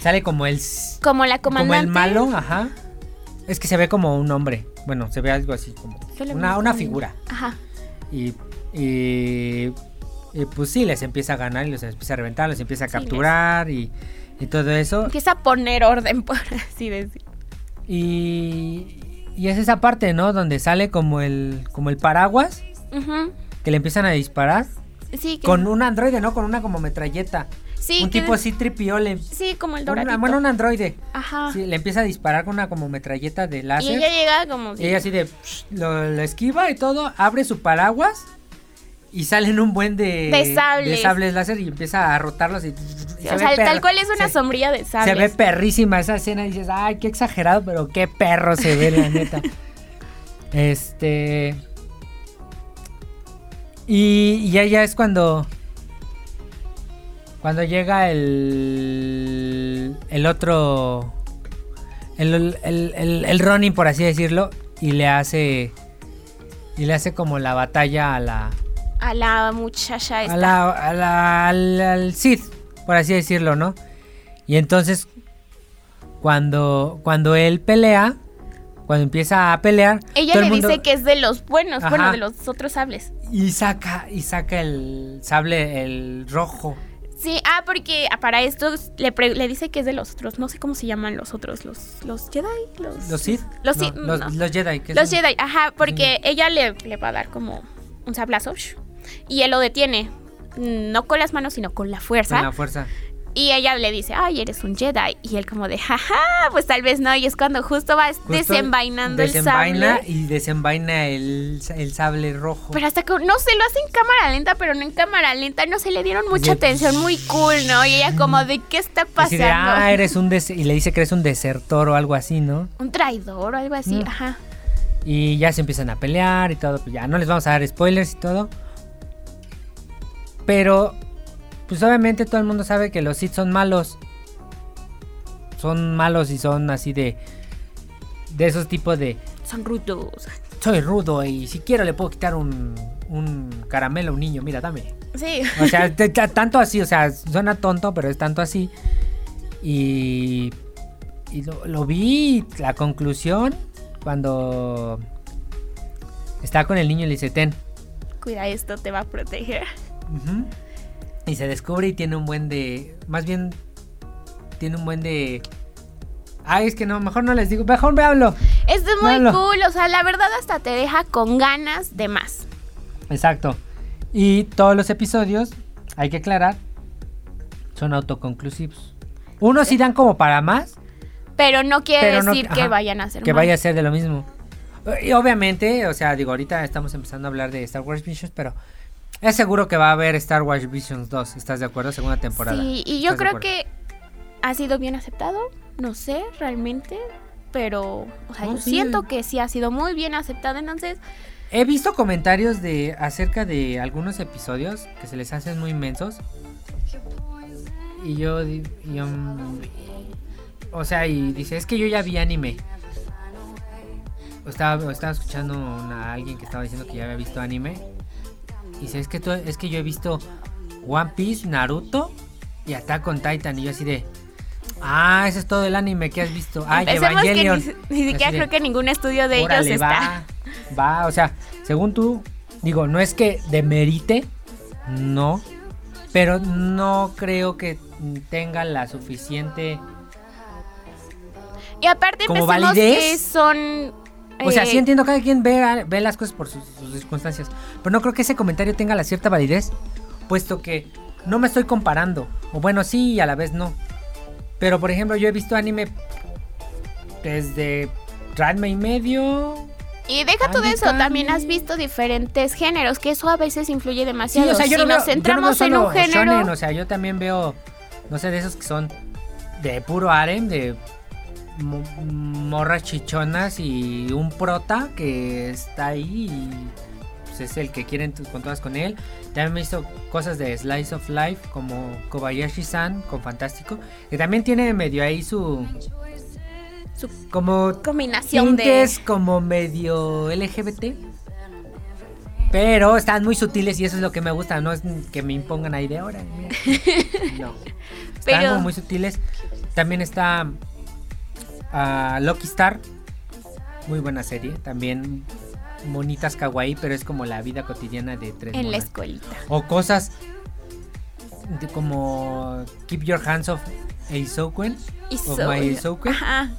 Sale como el. como la Como comandante. el malo, ajá. Es que se ve como un hombre. Bueno, se ve algo así como. Una, una como- figura. Ajá. Y, y, y, pues sí, les empieza a ganar y los empieza a reventar, los empieza a Sí, capturar y, y todo eso. Empieza a poner orden, por así decir. Y, y es esa parte, ¿no? Donde sale como el, como el paraguas que le empiezan a disparar. Sí, que- Con un androide, ¿no? Con una como metralleta. Sí, un que- tipo así tripió le, Sí, como el una- doradito. bueno, un androide. Ajá. Sí, le empieza a disparar con una como metralleta de y láser. ella llega como... Y ella así de psh, lo, lo esquiva y todo, abre su paraguas y salen un buen de, De sables. de sables láser y empieza a rotarlos y, y se o sea, tal cual es una se- sombrilla de Se sables. ve perrísima esa escena y dices, ay, qué exagerado, pero qué perro se ve, la neta. Este. Y, y ya, ya es cuando. Cuando llega el. El otro. El, el, el, el Ronin, por así decirlo. Y le hace. Y le hace como la batalla a la. A la muchacha esta. A la, a la- al, al Sith, por así decirlo, ¿no? Y entonces, cuando, cuando él pelea, cuando empieza a pelear, Ella todo le el mundo- dice que es de los buenos, bueno, de los otros sables. y saca, y saca el sable, el rojo. Sí, ah, porque para esto le, pre- le dice que es de los otros, no sé cómo se llaman los otros, los, los Jedi, los... ¿Los Sith? Los No, Sith, los, no. los Jedi. que Los son- Jedi, ajá, porque ella le, le va a dar como un sablazo y él lo detiene, mm, no con las manos, sino con la fuerza. Con la fuerza. Y ella le dice, ay, eres un Jedi. Y él como de, jaja, pues tal vez no. Y es cuando justo va Justo desenvainando el desenvaina sable. y desenvaina el, el sable rojo. Pero hasta que, no sé, lo hace en cámara lenta, pero no en cámara lenta. No se le dieron mucha De- atención, muy cool, ¿no? Y ella como de, ¿qué está pasando? ah, eres un des- y le dice que eres un desertor o algo así, ¿no? Un traidor o algo así, Mm. ajá. Y ya se empiezan a pelear y todo. Pues ya no les vamos a dar spoilers y todo. Pero, pues obviamente todo el mundo sabe que los Sith son malos. Son malos y son así de. De esos tipos de. Son rudos. Soy rudo y si quiero le puedo quitar un, un caramelo a un niño. Mira, dame. Sí. O sea, tanto así, o sea, suena tonto, pero es tanto así. Y, y lo, lo vi, la conclusión, cuando está con el niño y le dice, ten. Cuida esto, te va a proteger. Ujú. Y se descubre y tiene un buen de... Más bien, tiene un buen de... Ay, es que no, mejor no les digo, mejor me hablo. Esto es muy cool, o sea, la verdad hasta te deja con ganas de más. Exacto. Y todos los episodios, hay que aclarar, son autoconclusivos. Unos sí dan como para más, Pero no quiere Pero no- decir que ajá, vayan a hacer que más. vaya a ser de lo mismo. Y obviamente, o sea, digo, ahorita estamos empezando a hablar de Star Wars Visions, pero es seguro que va a haber Star Wars Visions 2, ¿estás de acuerdo? Segunda temporada. Sí, y yo ¿Estás de creo que ha sido bien aceptado, no sé realmente, pero o sea, No, yo sí. siento que sí ha sido muy bien aceptado, entonces He visto comentarios de acerca de algunos episodios que se les hacen muy inmensos. Y yo, y yo, o sea, y dice, es que yo ya vi anime. O estaba, o estaba escuchando a alguien que estaba diciendo que ya había visto anime. Y dice, es que, tú- es que yo he visto One Piece, Naruto y Attack on Titan. Y yo así de. Ah, ese es todo el anime que has visto. Ah, Empecemos que Evangelion. ni, ni siquiera creo que ningún estudio de ellos órale, está. Va, va, o sea, según tú, digo, no es que demerite, no, pero no creo que tenga la suficiente. Y aparte ¿Como pensemos validez? que son... O sea, sí entiendo, cada quien ve, ve las cosas por sus, sus circunstancias, pero no creo que ese comentario tenga la cierta validez, puesto que no me estoy comparando. O bueno, sí y a la vez no. Pero por ejemplo, yo he visto anime desde Ranma y medio. Y deja tú de eso, también has visto diferentes géneros, que eso a veces influye Sí, demasiado. o sea, yo si no veo, nos yo no centramos en un género, shonen, o sea, yo también veo, no sé, de esos que son de puro harem, de morras chichonas y un prota que está ahí y pues, es el que quieren con todas con él. También me hizo cosas de Slice of Life como Kobayashi-san con Fantástico, que también tiene medio ahí su... Su como combinación de... como medio LGBT. Pero están muy sutiles y eso es lo que me gusta, no es que me impongan ahí de ahora. No. Están Pero- muy sutiles. También está ah, Lucky Star. Muy buena serie. También monitas kawaii, pero es como la vida cotidiana de tres En la escuelita. O cosas de como Keep Your Hands Off My Eizouken. Ajá.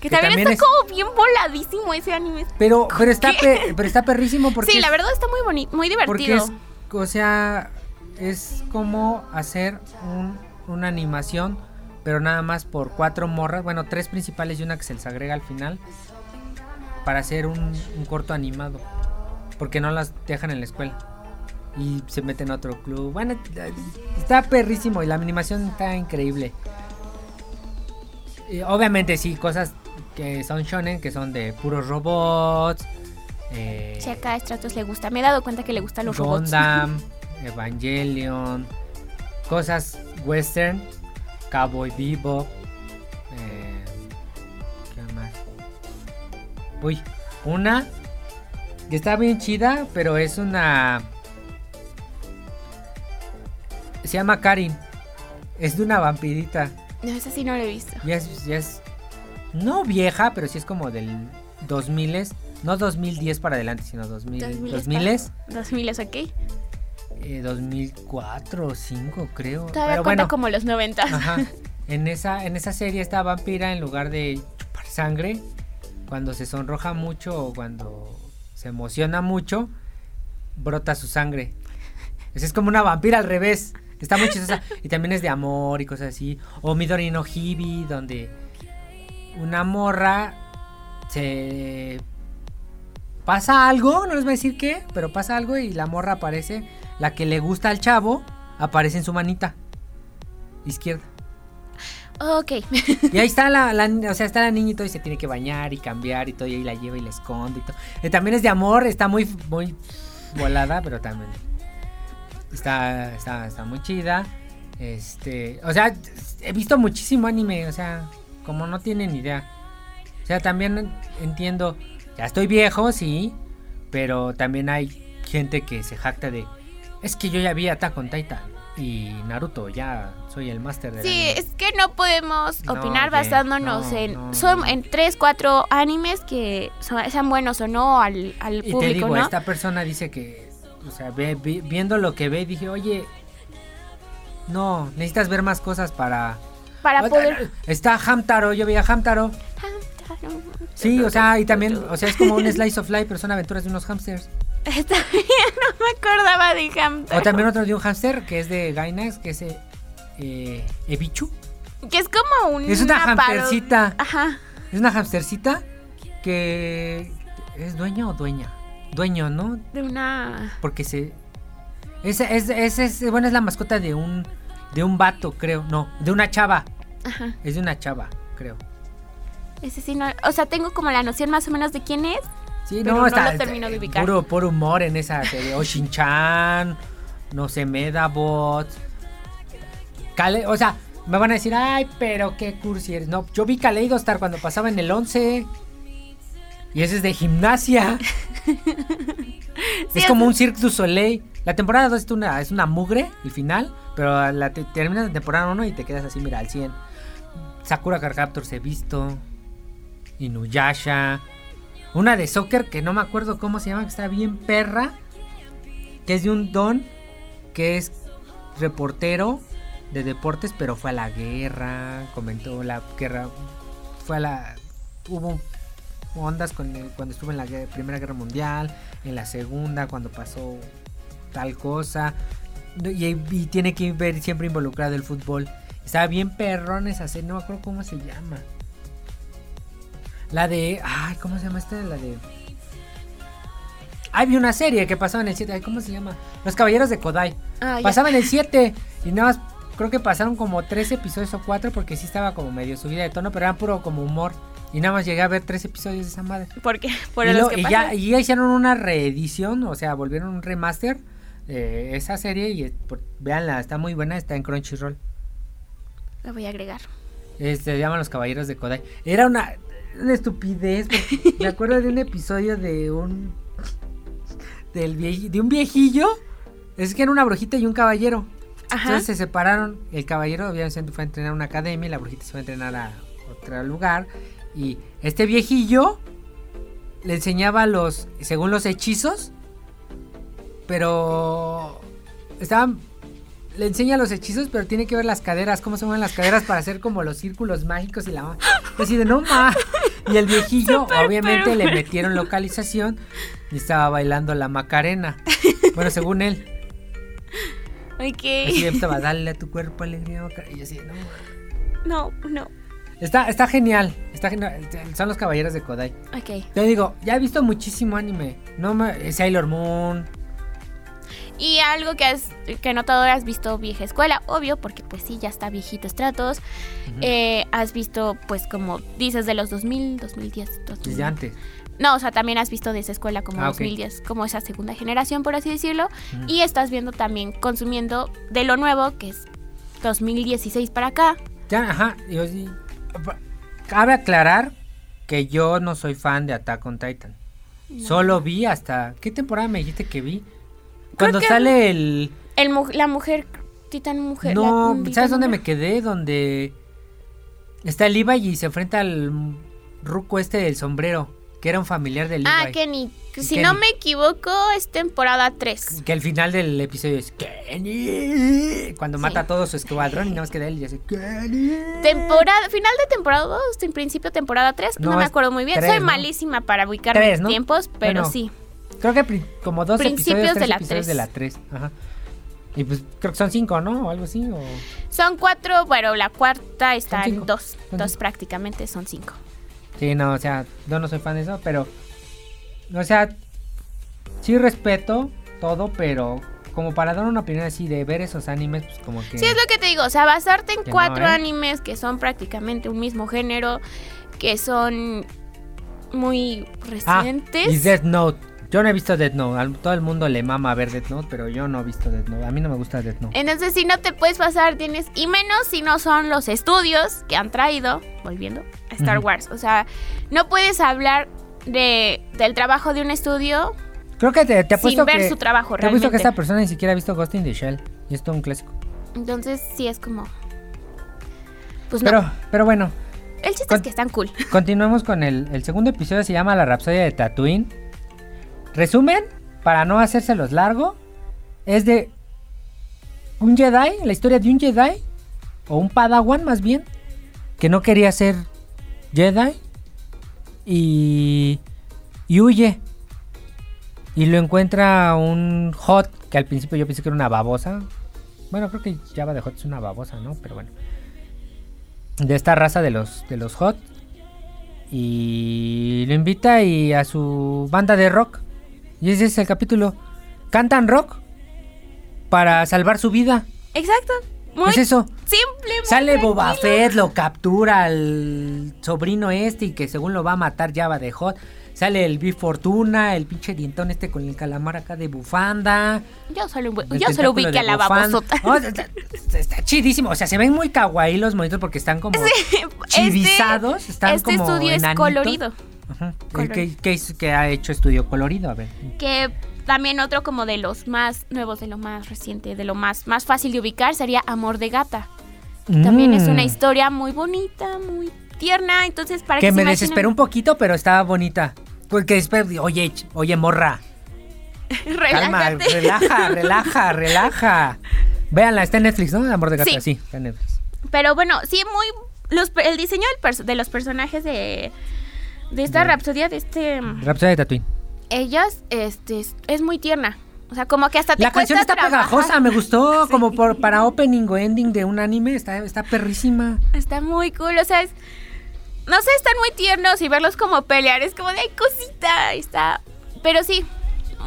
Que, Que también, está es- como bien voladísimo ese anime. Pero, pero está pe- pero está perrísimo porque Sí, la verdad está muy bonito, muy Porque divertido. es, o sea, es como hacer un- una animación, pero nada más por cuatro morras, bueno, tres principales y una que se les agrega al final, para hacer un, un corto animado, porque no las dejan en la escuela. Y se meten a otro club. Bueno, está perrísimo y la animación está increíble. Y obviamente sí, cosas que son shonen, que son de puros robots. eh, Si acá a Stratos le gusta, me he dado cuenta que le gustan los robots. Gundam, Evangelion, cosas western, Cowboy Bebop, eh, ¿qué más? Uy, una que está bien chida, pero es una... Se llama Karin. Es de una vampirita. No, esa sí no lo he visto. Ya es, ya es no vieja, pero sí es como del 2000 no 2010 para adelante, sino 2000 2000 2000 2000 es ok. Eh, 2004 o 2005 creo. Todavía Pero cuenta bueno, como los 90. ajá. En esa en esa serie esta vampira en lugar de chupar sangre, cuando se sonroja mucho o cuando se emociona mucho, brota su sangre. Esa es como una vampira al revés. Está muy chistosa. Y también es de amor y cosas así. O Midori no Hibi, donde una morra se pasa algo, no les voy a decir qué, pero pasa algo y la morra aparece, la que le gusta al chavo, aparece en su manita izquierda. Ok. Y ahí está la, la- o sea, está la niña y todo y se tiene que bañar y cambiar y todo y ahí la lleva y la esconde y todo. Eh, también es de amor, está muy muy volada, pero también está está está muy chida. Este, o sea, he visto muchísimo anime, o sea, como no tienen idea. O sea, también entiendo, ya estoy viejo, sí, pero también hay gente que se jacta de es que yo ya vi Attack on Titan y Naruto, ya soy el máster de Sí, es que no podemos opinar basándonos no, en no, son en tres, cuatro animes que son- sean buenos o no al, al Y público, te digo, esta persona dice que, o sea, ve- vi- viendo lo que ve, dije, oye, no, necesitas ver más cosas para... Para O- poder Está Hamtaro, yo veía Hamtaro. Sí, o sea, y también, o sea, es como un slice of life, pero son aventuras de unos hamsters. Está bien, no me acordaba de Hamtaro. O también otro de un hamster, que es de Gainax, que es eh, eh, Ebichu. Que es como un Es una hamstercita. Ajá. Es una hamstercita que es dueño o dueña. Dueño, ¿no? De una. Porque se. Es, es, es, es- bueno, es la mascota de un. De un vato, creo. No, de una chava. Ajá. Es de una chava, creo. Ese sí no. O sea, tengo como la noción más o menos de quién es. Sí, Pero no, no está. lo termino de ubicar. Puro, puro humor en esa serie. Oshin-chan. No sé, Medabot. Kale, o sea, me van a decir, ay, pero qué cursi eres. No, yo vi Kaleidostar cuando pasaba en el 11. Y ese es de gimnasia. Sí, es como un Cirque du Soleil. La temporada 2 es una, es una mugre, el final, pero la te- terminas la temporada 1 y te quedas así, mira, al 100. Sakura Card Captors he visto. Inuyasha. Una de soccer que no me acuerdo cómo se llama, que está bien perra. Que es de un don que es reportero de deportes, pero fue a la guerra. Comentó la guerra. Fue a la. Hubo ondas con el- cuando estuvo en la Primera Guerra Mundial, en la Segunda, cuando pasó tal cosa. Y, tiene que ver siempre involucrado el fútbol. Estaba bien perrón esa no me acuerdo cómo se llama. La de. Ay, ¿cómo se llama esta? La de. Hay una serie que pasaba en el 7. Ay, ¿Cómo se llama? Los Caballeros de Kodai. Ah. Pasaba en el 7. Y nada más. Creo que pasaron como 3 episodios o 4 porque sí estaba como medio subida de tono, pero era puro como humor. Y nada más llegué a ver 3 episodios de esa madre. Porque por y, los lo- que y ya, y ya hicieron una reedición, o sea, volvieron un remaster de esa serie. Y por- véanla, está muy buena, está en Crunchyroll. Lo voy a agregar. Eh, se llaman Los Caballeros de Kodai. Era una, una estupidez. me acuerdo de un episodio de un. Del vieji- de un viejillo. Es que era una brujita y un caballero. Ajá. Entonces se separaron. El caballero obviamente fue a entrenar a una academia y la brujita se fue a entrenar a otro lugar. Y este viejillo le enseñaba los, según los hechizos, pero estaban, le enseña los hechizos, pero tiene que ver las caderas, cómo se mueven las caderas para hacer como los círculos mágicos y la así de no ma. Y el viejillo, obviamente, le metieron localización y estaba bailando la Macarena. Bueno, según él. Así Ok. estaba, dale a tu cuerpo alegría. Macarena", Y yo así, no. ma. No, no. Está, está genial. Está genial. Son los caballeros de Kodai. Ok. Te digo, ya he visto muchísimo anime. No me. Sailor Moon. Y algo que has que he notado, has visto vieja escuela, obvio, porque pues sí, ya está viejito Stratos. Eh, has visto, pues como dices, de los 2000, 2010, 2000. Desde antes. No, o sea, también has visto de esa escuela como Ah, ok. 2010, como esa segunda generación, por así decirlo. Y estás viendo también, consumiendo de lo nuevo, que es 2016 para acá. Ya, ajá. yo sí- Cabe aclarar que yo no soy fan de Attack on Titan. Solo vi hasta. ¿Qué temporada me dijiste que vi? Cuando que- sale el. El, mu- la mujer, Titan Mujer. No, la- Titan ¿sabes dónde me quedé? Donde está el Levi y se enfrenta al ruco este del sombrero, que era un familiar del Levi. Ah, Kenny. Si Kenny. no me equivoco, es temporada 3. Que al final del episodio es Kenny. Cuando Sí. mata a todo su escuadrón y nada más queda él y dice Kenny. Temporada, final de temporada 2, en principio temporada 3, no, No, me acuerdo muy bien. Soy ¿no? malísima para ubicar Tres, ¿no? tiempos, pero Bueno. sí. Creo que como dos Principios episodios, de la episodios tres. de la 3. Ajá. Y pues creo que son cinco, ¿no? O algo así. O... Son cuatro, bueno, la cuarta está en dos. Son Dos cinco. prácticamente son cinco. Sí, no, o sea, yo no soy fan de eso, pero. O sea, sí respeto todo, pero como para dar una opinión así de ver esos animes, pues como que. Sí, es lo que te digo, o sea, basarte en no, cuatro ¿eh? animes que son prácticamente un mismo género, que son muy Ah, recientes. y Death Note. Yo no he visto Death Note. A todo el mundo le mama ver Death Note, pero yo no he visto Death Note. A mí no me gusta Death Note. Entonces, si no te puedes pasar, tienes. Y menos si no son los estudios que han traído, volviendo a Star. Wars. O sea, no puedes hablar de, del trabajo de un estudio Creo que te, te sin apuesto ver que. su trabajo Te apuesto que esta persona ni siquiera ha visto Ghost in the Shell. Y esto es un clásico. Entonces, sí es como. Pues no. Pero, pero bueno, El chiste con- es que están cool. continuemos con el, el segundo episodio. Se llama La Rapsodia de Tatooine. Resumen, para no hacérselos largo, es de un Jedi, la historia de un Jedi, o un Padawan más bien, que no quería ser Jedi y, y huye. Y lo encuentra un Hot, que al principio yo pensé que era una babosa. Bueno, creo que Java de Hot es una babosa, ¿no? Pero bueno. De esta raza de los, de los Hot. Y lo invita y a su banda de rock. Y ese es el capítulo. Cantan rock para salvar su vida. Exacto. Muy es eso. simple. muy Sale Boba tranquilo. Fett, lo captura al sobrino este y que según lo va a matar Java de Hot. Sale el Big Fortuna, el pinche dientón este con el calamar acá de bufanda. Yo solo, yo solo ubiqué a la babosota. Oh, está, está chidísimo. O sea, se ven muy kawaii los monitos porque están como chivizados. están este como estudio es colorido. Ajá. ¿Qué, qué, es- qué ha hecho estudio colorido? A ver. Que también otro como de los más nuevos, de lo más reciente, de lo más, más fácil de ubicar sería Amor de Gata. También es una Mm. historia muy bonita, muy tierna, entonces para que, Que se me imaginen- desesperó un poquito, pero estaba bonita. Porque después, oye, oye, morra. Calma, relaja, relaja, relaja. Véanla, está en Netflix, ¿no? Amor de gata, Sí. sí, está en Netflix. Pero bueno, sí, muy. Los, el diseño del de los personajes de. De esta De- rapsodia, de este. Rhapsody de Tatooine. Ellas, este, es, muy tierna. O sea, como que hasta te La canción está trabajar. pegajosa, me gustó. Como por, para opening o ending de un anime, está, está perrísima. Está muy cool, o sea, es- no sé, están muy tiernos y verlos como pelear es como de ay, cosita, está, pero sí,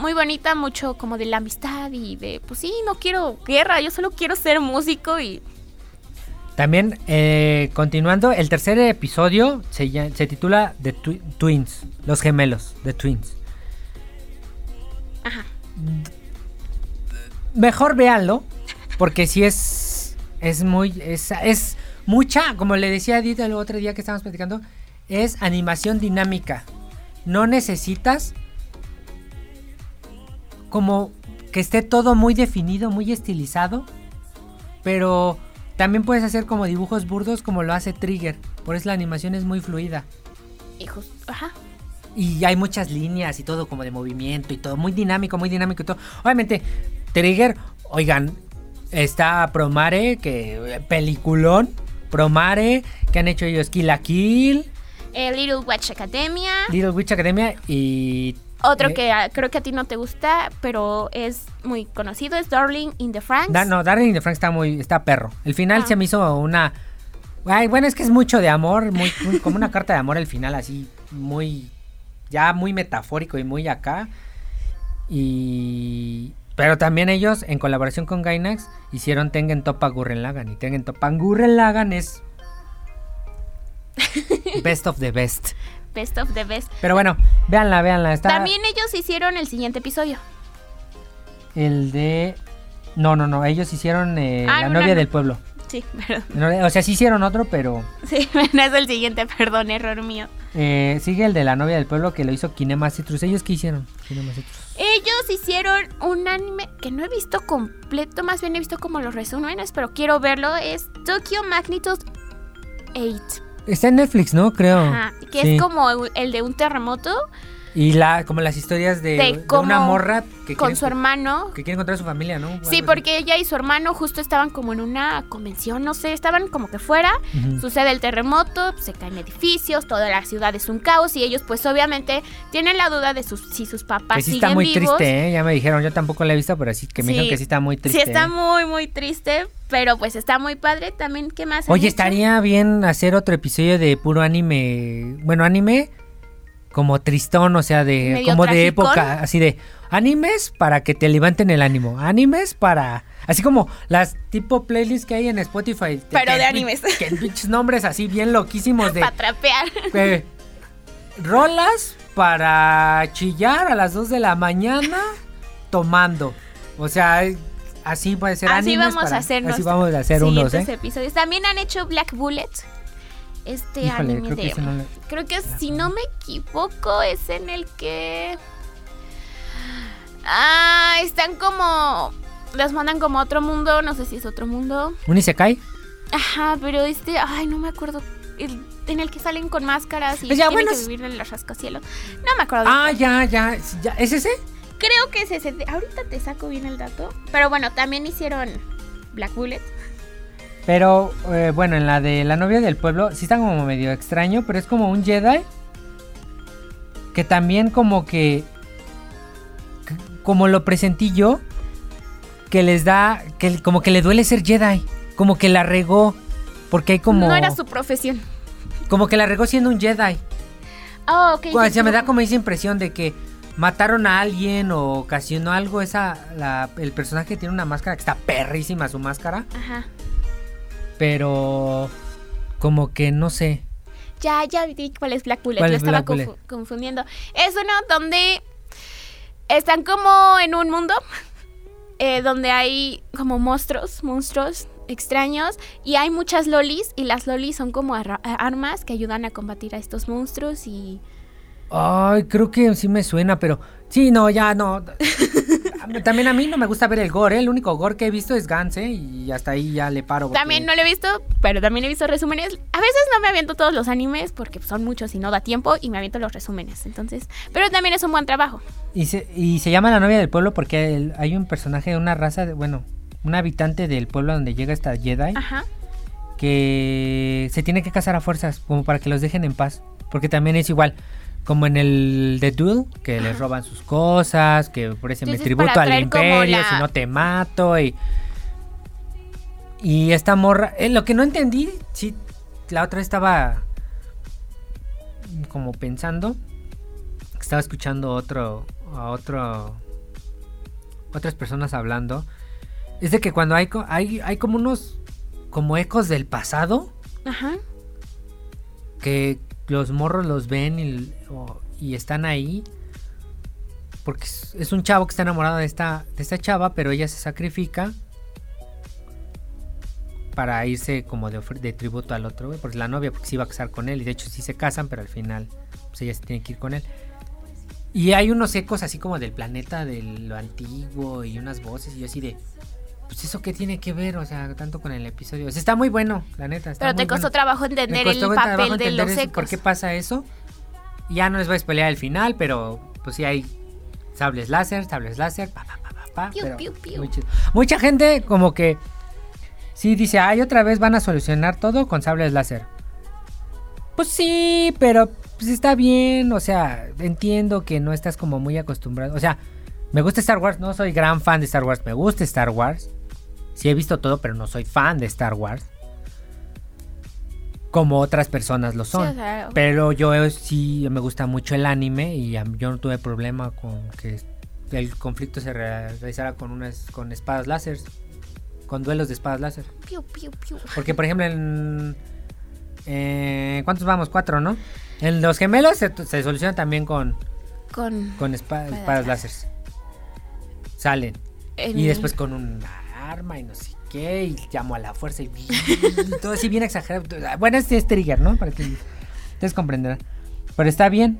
muy bonita, mucho como de la amistad y de, pues sí, no quiero guerra, yo solo quiero ser músico y También, eh, continuando, el tercer episodio se, titula The Twi- Twins, los gemelos, The Twins. Ajá. Mejor véanlo, porque si es, es muy, es, es mucha, como le decía a Edith el otro día que estábamos platicando, es animación dinámica. No necesitas como que esté todo muy definido, muy estilizado, pero también puedes hacer como dibujos burdos como lo hace Trigger, por eso la animación es muy fluida. hijos, ajá. Y hay muchas líneas y todo como de movimiento y todo, muy dinámico, muy dinámico y todo. Obviamente, Trigger, oigan, está Promare, que peliculón, Promare, que han hecho ellos Kill la Kill, Eh, Little Watch Academia, Little Witch Academia y... otro eh, que ah, creo que a ti no te gusta, pero es muy conocido, es Darling in the Franks. Da- no, Darling in the Frank está muy, está perro. El final Ah. se me hizo una... Ay, bueno, es que es mucho de amor, muy, muy- como una carta de amor al final, así, muy... Ya muy metafórico y muy acá. Y... Pero también ellos, en colaboración con Gainax, hicieron Tengen Toppa Gurren Lagann. Y Tengen Toppa Gurren Lagann es... Best of the best. Best of the Best. Pero bueno, véanla, véanla. Está También ellos hicieron el siguiente episodio. el de... No, no, no, ellos hicieron eh, Ah, La no, novia no. del pueblo. Sí, perdón. No, O sea, sí hicieron otro, pero... Sí, no es el siguiente, perdón, error mío. Eh, sigue el de la novia del pueblo que lo hizo Kinema Citrus. ¿Ellos qué hicieron? Kinema Citrus. Ellos hicieron un anime que no he visto completo, más bien he visto como los resúmenes, pero quiero verlo. Es Tokyo Magnitude 8. Está en Netflix, ¿no? Creo. Ajá, que Sí. es como el de un terremoto Y la, como las historias de, De una morra que con quiere, su hermano. que quiere encontrar a su familia, ¿no? Sí, porque ella y su hermano justo estaban como en una convención, no sé, estaban como que fuera. Sucede el terremoto, se caen edificios, toda la ciudad es un caos y ellos pues obviamente tienen la duda de sus, si sus papás Que sí siguen está muy vivos. triste, ¿eh? Ya me dijeron, yo tampoco la he visto, pero sí que me Sí. dijeron que sí está muy triste. Sí, está ¿eh? muy, muy triste, pero pues está muy padre también. ¿Qué más? Oye, estaría bien hacer otro episodio de puro anime. Bueno, anime como tristón, o sea, de Medio como de época, así de animes para que te levanten el ánimo, animes para así como las tipo playlists que hay en Spotify, Pero que- de animes. que pinches nombres así bien loquísimos de Para trapear. eh, rolas para chillar a las 2 de la mañana tomando. O sea, así puede ser Así animes vamos para- a hacer Así vamos a hacer unos, ¿eh? episodios. También han hecho Black Bullet. Este Híjole, anime creo que de. no le- Creo que si no me equivoco es en el que. Ah, están como. Los mandan como a otro mundo. No sé si es otro mundo. ¿Un Isekai? Ajá, pero este. Ay, no me acuerdo. el- en el que salen con máscaras y Pues ya, tienen bueno, que vivir en los rascacielos. No me acuerdo. Ah, ya, ya, ya. ¿Es ese? Creo que es ese. Ahorita te saco bien el dato. Pero bueno, también hicieron Black Bullet. Pero eh, bueno, en la de la novia del pueblo sí está como medio extraño, pero es como un Jedi que también como que como lo presentí yo que les da que como que le duele ser Jedi, como que la regó porque hay como No era su profesión. como que la regó siendo un Jedi. Ah, ok. O sí, sea, me da como esa impresión de que mataron a alguien o ocasionó algo esa la- el personaje tiene una máscara que está perrísima su máscara. Ajá. Pero como que no sé. Ya, ya vi cuál es Black Bullet. ¿Cuál Lo es estaba Bullet? confundiendo. Es uno donde están como en un mundo eh, donde hay como monstruos, monstruos extraños y hay muchas lolis y las lolis son como armas que ayudan a combatir a estos monstruos y Ay, creo que sí me suena, pero sí, no, ya no. También a mí no me gusta ver el gore, ¿eh? el único gore que he visto es Gans, ¿eh? Y hasta ahí ya le paro. porque- También no lo he visto, pero también he visto resúmenes. A veces no me aviento todos los animes porque son muchos y no da tiempo y me aviento los resúmenes. Entonces, pero también es un buen trabajo. Y se, y se llama la novia del pueblo porque el- hay un personaje de una raza, de, bueno, un habitante del pueblo donde llega esta Jedi Ajá. que se tiene que casar a fuerzas como para que los dejen en paz. Porque también es igual, como en el The Duel, que les roban sus cosas, que ofrecen Entonces, tributo al imperio, la- si no te mato. Y, y esta morra, eh, lo que no entendí, sí, la otra estaba como pensando, estaba escuchando otro, a otro, otras personas hablando, es de que cuando hay, hay, hay como unos, como ecos del pasado, Ajá. que los morros los ven y, están ahí. Porque es, un chavo que está enamorado de esta, de esta chava, pero ella se sacrifica para irse como de, de tributo al otro, güey, porque la novia porque se iba a casar con él y de hecho sí se casan, pero al final pues ella se tiene que ir con él. Y hay unos ecos así como del planeta de lo antiguo y unas voces y yo así de pues eso qué tiene que ver, o sea, tanto con el episodio. O sea, está muy bueno, la neta. está Pero muy te costó bueno. trabajo entender costó el trabajo papel de entender los eso, ¿Por qué pasa eso? Ya no les voy a spoilear el final, pero pues sí hay sables láser, sables láser, pa, pa, pa, pa, pa, Piu, pero piu, piu. muy chido. Mucha gente como que sí dice, ay, otra vez van a solucionar todo con sables láser. Pues sí, pero pues está bien, o sea, entiendo que no estás como muy acostumbrado. O sea, me gusta Star Wars, no soy gran fan de Star Wars, me gusta Star Wars. Sí he visto todo, pero no soy fan de Star Wars. Como otras personas lo Sí, son. o sea, Pero yo eh, sí me gusta mucho el anime y yo no tuve problema con que el conflicto se re- realizara con unas con espadas láser, con duelos de espadas láser. piu, piu, piu. Porque por ejemplo en eh, ¿cuántos vamos? Cuatro, ¿no? En los gemelos se, se soluciona también con Con. con espa- Espadas espadas láser. Salen en- y después con un arma y no sé qué y llamo a la fuerza y, y todo así bien exagerado. Bueno, este es trigger, ¿no? Para que ustedes comprenderán. Pero está bien.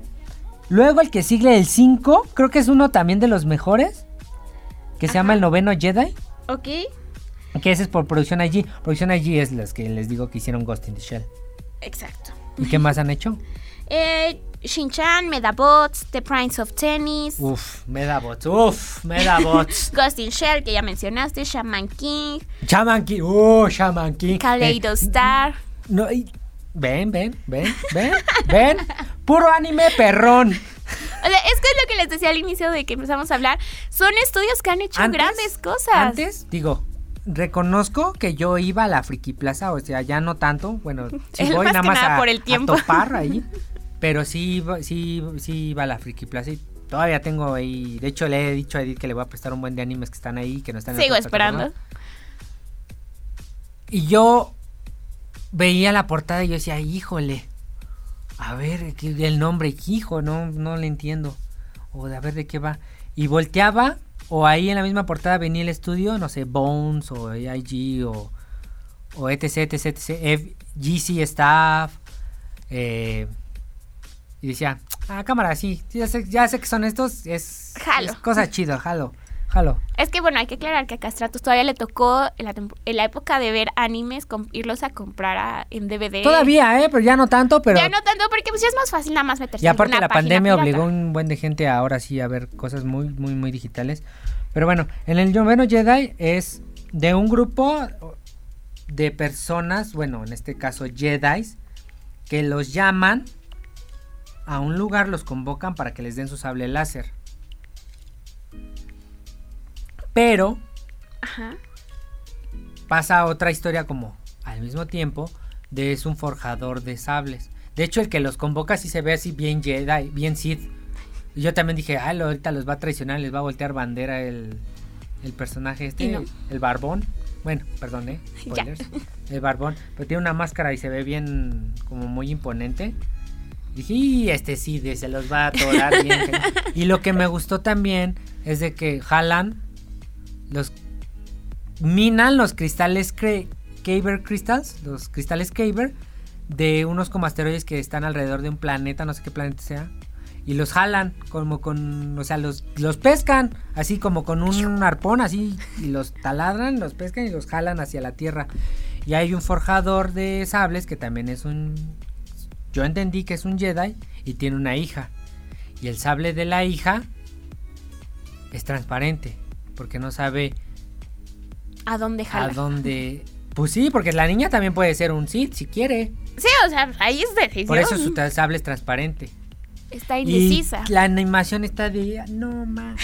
Luego el que sigue el 5, creo que es uno también de los mejores. Que se llama el noveno Jedi. Ok. Que ese es por Producción IG. Producción IG es las que les digo que hicieron Ghost in the Shell. Exacto. ¿Y qué más han hecho? Eh, Shin-Chan, Medabots, The Prince of Tennis, Uf, Medabots, uf, Medabots. Ghost in Shell, que ya mencionaste, Shaman King, Shaman King, uh, Shaman King. Kaleido Eh, Star. No, y- ven, ven, ven, ven, ven. Puro anime perrón. O sea, es que es lo que les decía al inicio de que empezamos a hablar. Son estudios que han hecho Antes- grandes cosas. Antes, digo, reconozco que yo iba a la Friki Plaza, o sea, ya no tanto. Bueno, sí voy más nada más nada a, por el a tiempo. topar ahí. Pero sí, sí, sí iba a la Friki Plaza y todavía tengo ahí. De hecho, le he dicho a Edith que le voy a prestar un buen de animes que están ahí, que no están Sigo esperando. Y yo veía la portada y yo decía, híjole, a ver, ¿qué- el nombre, hijo, no, no le entiendo. O de a ver de qué va. Y volteaba, o ahí en la misma portada venía el estudio, no sé, Bones, o AIG, o, o etc, etc, etc, F- GC Staff. eh, y decía, ah, cámara, sí, ya sé, ya sé que son estos, es, Jalo. es cosa chida, jalo, jalo. Es que bueno, hay que aclarar que a Castratus todavía le tocó en la, en la época de ver animes, com- irlos a comprar a- en DVD. Todavía, eh, pero ya no tanto, pero... Ya no tanto porque pues ya es más fácil nada más meterse Y en aparte una la pandemia pirata. obligó a un buen de gente a ahora sí a ver cosas muy, muy, muy digitales. Pero bueno, en el noveno Jedi es de un grupo de personas, bueno, en este caso Jedis, que los llaman a un lugar, los convocan para que les den su sable láser. Pero Ajá. pasa otra historia como al mismo tiempo de es un forjador de sables. De hecho, el que los convoca sí se ve así bien Jedi, bien Sith. Y yo también dije, ah, lo- ahorita los va a traicionar, les va a voltear bandera el, el personaje este, no. el barbón. Bueno, perdón, eh, spoilers. El barbón, pero tiene una máscara y se ve bien como muy imponente. Dije, y este sí, se los va a atorar y lo que me gustó también es de que jalan los minan los cristales Kyber Crystals, los cristales Kyber, de unos como asteroides que están alrededor de un planeta, no sé qué planeta sea. y los jalan como con, o sea, los, los pescan así como con un arpón así y los taladran, los pescan y los jalan hacia la tierra. Y hay un forjador de sables que también es un, yo entendí que es un Jedi y tiene una hija. Y el sable de la hija es transparente porque no sabe ¿A dónde jala? a dónde. Pues sí, porque la niña también puede ser un Sith si quiere. Sí, o sea, ahí es decisión. Por eso su sable es transparente. Está Y indecisa. la animación está de no ma,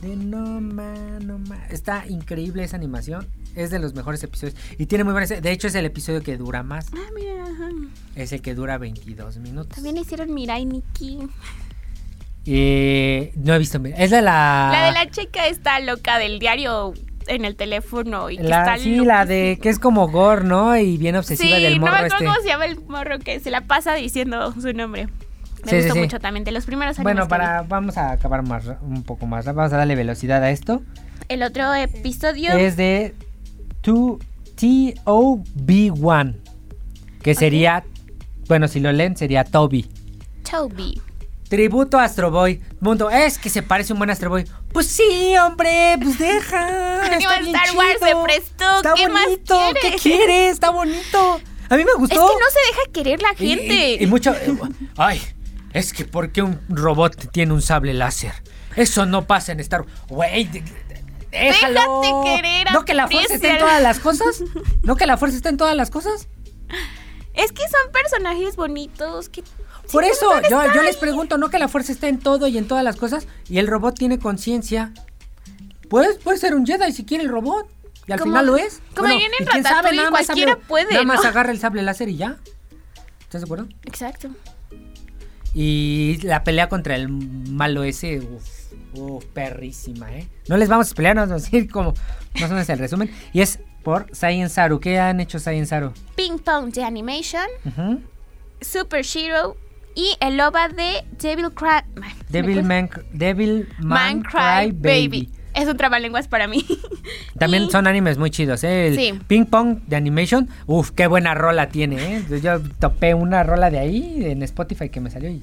de no ma, no ma. Está increíble esa animación. Es de los mejores episodios. Y tiene muy buenas. De hecho, es el episodio que dura más. Ah, mira, ajá. Es el que dura 22 minutos. También hicieron Mirai Nikki. Eh, no he visto. Es de la. La de la chica está loca del diario en el teléfono y que la- está sí, la de que es como gore, ¿no? Y bien obsesiva Sí, del no morro me acuerdo este. cómo se llama el morro que se la pasa diciendo su nombre. Me Sí, gustó sí. mucho también, de los primeros años. Bueno, para vamos a acabar más un poco más. Vamos a darle velocidad a esto. El otro episodio... Es de 2 TOB1, que sería, bueno, si lo leen sería Toby. Toby. Tributo a Astro Boy. Mundo, es que se parece un buen Astro Boy. Pues sí, hombre, pues deja. Está bien Star Wars chido. se prestó, Está ¿qué más bonito. ¿Qué quieres? quieres? Está bonito. A mí me Es que gustó. no se deja querer la gente. Y, y mucho. eh, Ay, es que ¿por qué un robot tiene un sable láser? Eso no pasa en Star Wars. Güey, déjalo. Déjate querer, ¿No que la fuerza está en todas las cosas? ¿No que la fuerza está en todas las cosas? Es que son personajes bonitos que... Por sí, eso, yo, les pregunto, ¿no que la fuerza está en todo y en todas las cosas? Y el robot tiene conciencia. Puede, puede ser un Jedi si quiere el robot. Y al Como- final lo es. como en y quién sabe, nada más cualquiera sable- puede, Nada más ¿no? agarra el sable láser y ya. ¿Estás de acuerdo? Exacto. Y la pelea contra el malo ese, uf, uf, perrísima, ¿eh? No les vamos a pelear, nos vamos a decir como más o menos el resumen. Y es por Saiyan Saru. ¿Qué han hecho Saiyan Saru? Ping Pong de Animation. Super Shiro y el OVA de Devil Cry... Devil Man, Devil Man, Cry Baby. Es un trabalenguas para mí. También Y- son animes muy chidos, ¿eh? El Sí. Ping Pong de Animation, uf, qué buena rola tiene, ¿eh? Yo topé una rola de ahí en Spotify que me salió y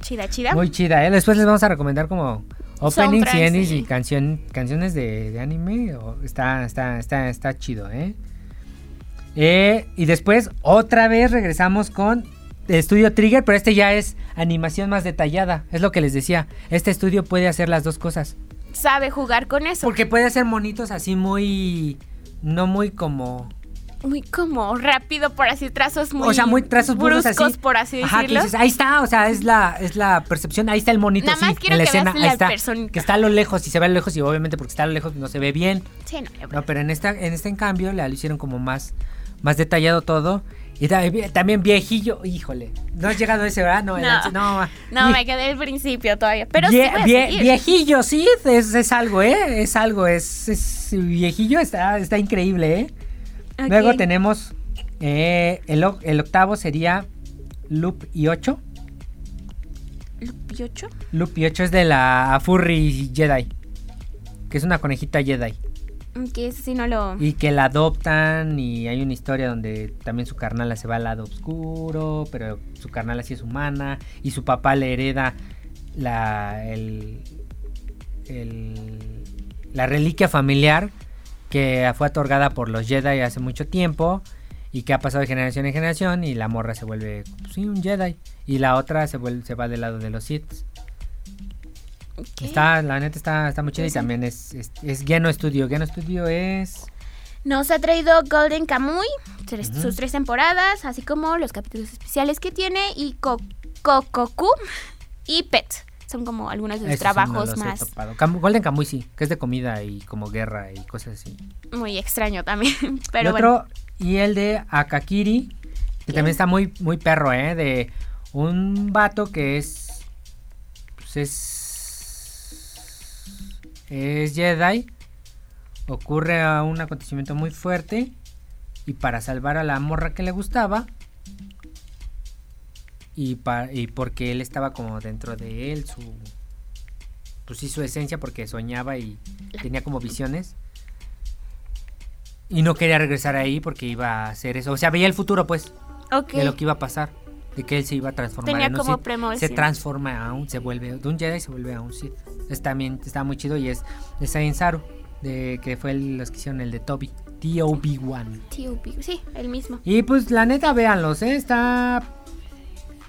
Chida, chida. muy chida, ¿eh? Después les vamos a recomendar como openings y endings sí. y canción, canciones de, de anime. o- está, está, está, está chido, ¿eh? Eh, Y después otra vez regresamos con Estudio Trigger, pero este ya es animación más detallada. Es lo que les decía. Este estudio puede hacer las dos cosas. Sabe jugar con eso. Porque puede hacer monitos así muy. No muy como. Muy como rápido, por así, trazos muy o sea, muy trazos bruscos, así. por así Ajá, decirlo. dices, ahí está, o sea, es la, es la percepción, ahí está el monito Nada más quiero en la que escena, veas ahí la está. persona. Que está a lo lejos y se ve a lo lejos y obviamente porque está a lo lejos no se ve bien. Sí, no, No, pero en esta, en este en cambio le hicieron como más, más detallado todo. Y ta- también viejillo, híjole. No has llegado a ese, ¿verdad? No, No. no, No, vie- me quedé al principio todavía. Pero sí vie- viejillo, sí, es, es algo, ¿eh? Es algo, es, es viejillo, está, está increíble, ¿eh? Luego tenemos eh, el, octavo sería Loop y 8. ¿Piocho? Loop y 8 es de la Furry Jedi. Que es una conejita Jedi. Que sí no lo... Y que la adoptan y hay una historia donde también su carnala se va al lado oscuro, pero su carnala sí es humana y su papá le hereda la, el, el- la reliquia familiar que fue otorgada por los Jedi hace mucho tiempo y que ha pasado de generación en generación y la morra se vuelve pues, sí, un Jedi y la otra se, vuelve, se va del lado de los Sith. Está, la neta está, está muy chida y también es, es, es Geno Studio. Geno Studio es... Nos ha traído Golden Kamuy, tres- sus tres temporadas, así como los capítulos especiales que tiene, y Ko- Kokoku y Pet. Son como algunos de sus Esos no trabajos he más. Cam- Golden Kamuy sí, que es de comida y como guerra y cosas así. muy extraño también. Pero y bueno, otro, y el de Akakiri, que ¿Quién? también está muy, muy perro, ¿eh? De un vato que es. Pues es. Es Jedi. Ocurre a un acontecimiento muy fuerte. Y para salvar a la morra que le gustaba. Y, pa- y porque él estaba como dentro de él, su. Pues sí, su esencia, porque soñaba y tenía como visiones. Y no quería regresar ahí porque iba a hacer eso. O sea, veía el futuro, pues, ok. de lo que iba a pasar. de que él se iba a transformar Tenía en un como Sith. Se transforma a un, se vuelve de un Jedi y se vuelve a un Sith. Está bien, está muy chido y es de Saint Saru, de que fue el, los que hicieron el de Toby, T.O.B.1. Tío, pi- sí, el mismo. Y pues la neta, véanlos, ¿eh? Está.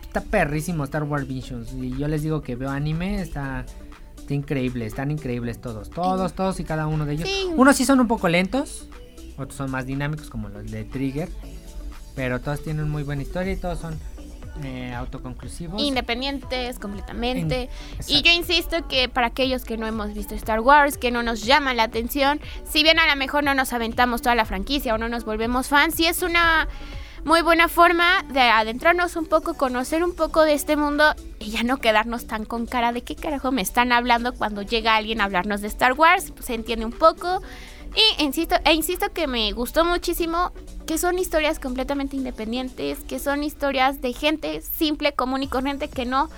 Está perrísimo Star Wars Visions. Y yo les digo que veo anime, está. Está increíble, están increíbles todos. Todos, todos y cada uno de ellos. Sí. Unos sí son un poco lentos, otros son más dinámicos, como los de Trigger. Pero todos tienen muy buena historia y todos son eh, autoconclusivos. Independientes completamente. En- y yo insisto que para aquellos que no hemos visto Star Wars, que no nos llama la atención, si bien a lo mejor no nos aventamos toda la franquicia o no nos volvemos fans, sí es una muy buena forma de adentrarnos un poco, conocer un poco de este mundo y ya no quedarnos tan con cara de qué carajo me están hablando cuando llega alguien a hablarnos de Star Wars, se entiende un poco. Y insisto, e insisto que me gustó muchísimo que son historias completamente independientes, que son historias de gente simple, común y corriente que no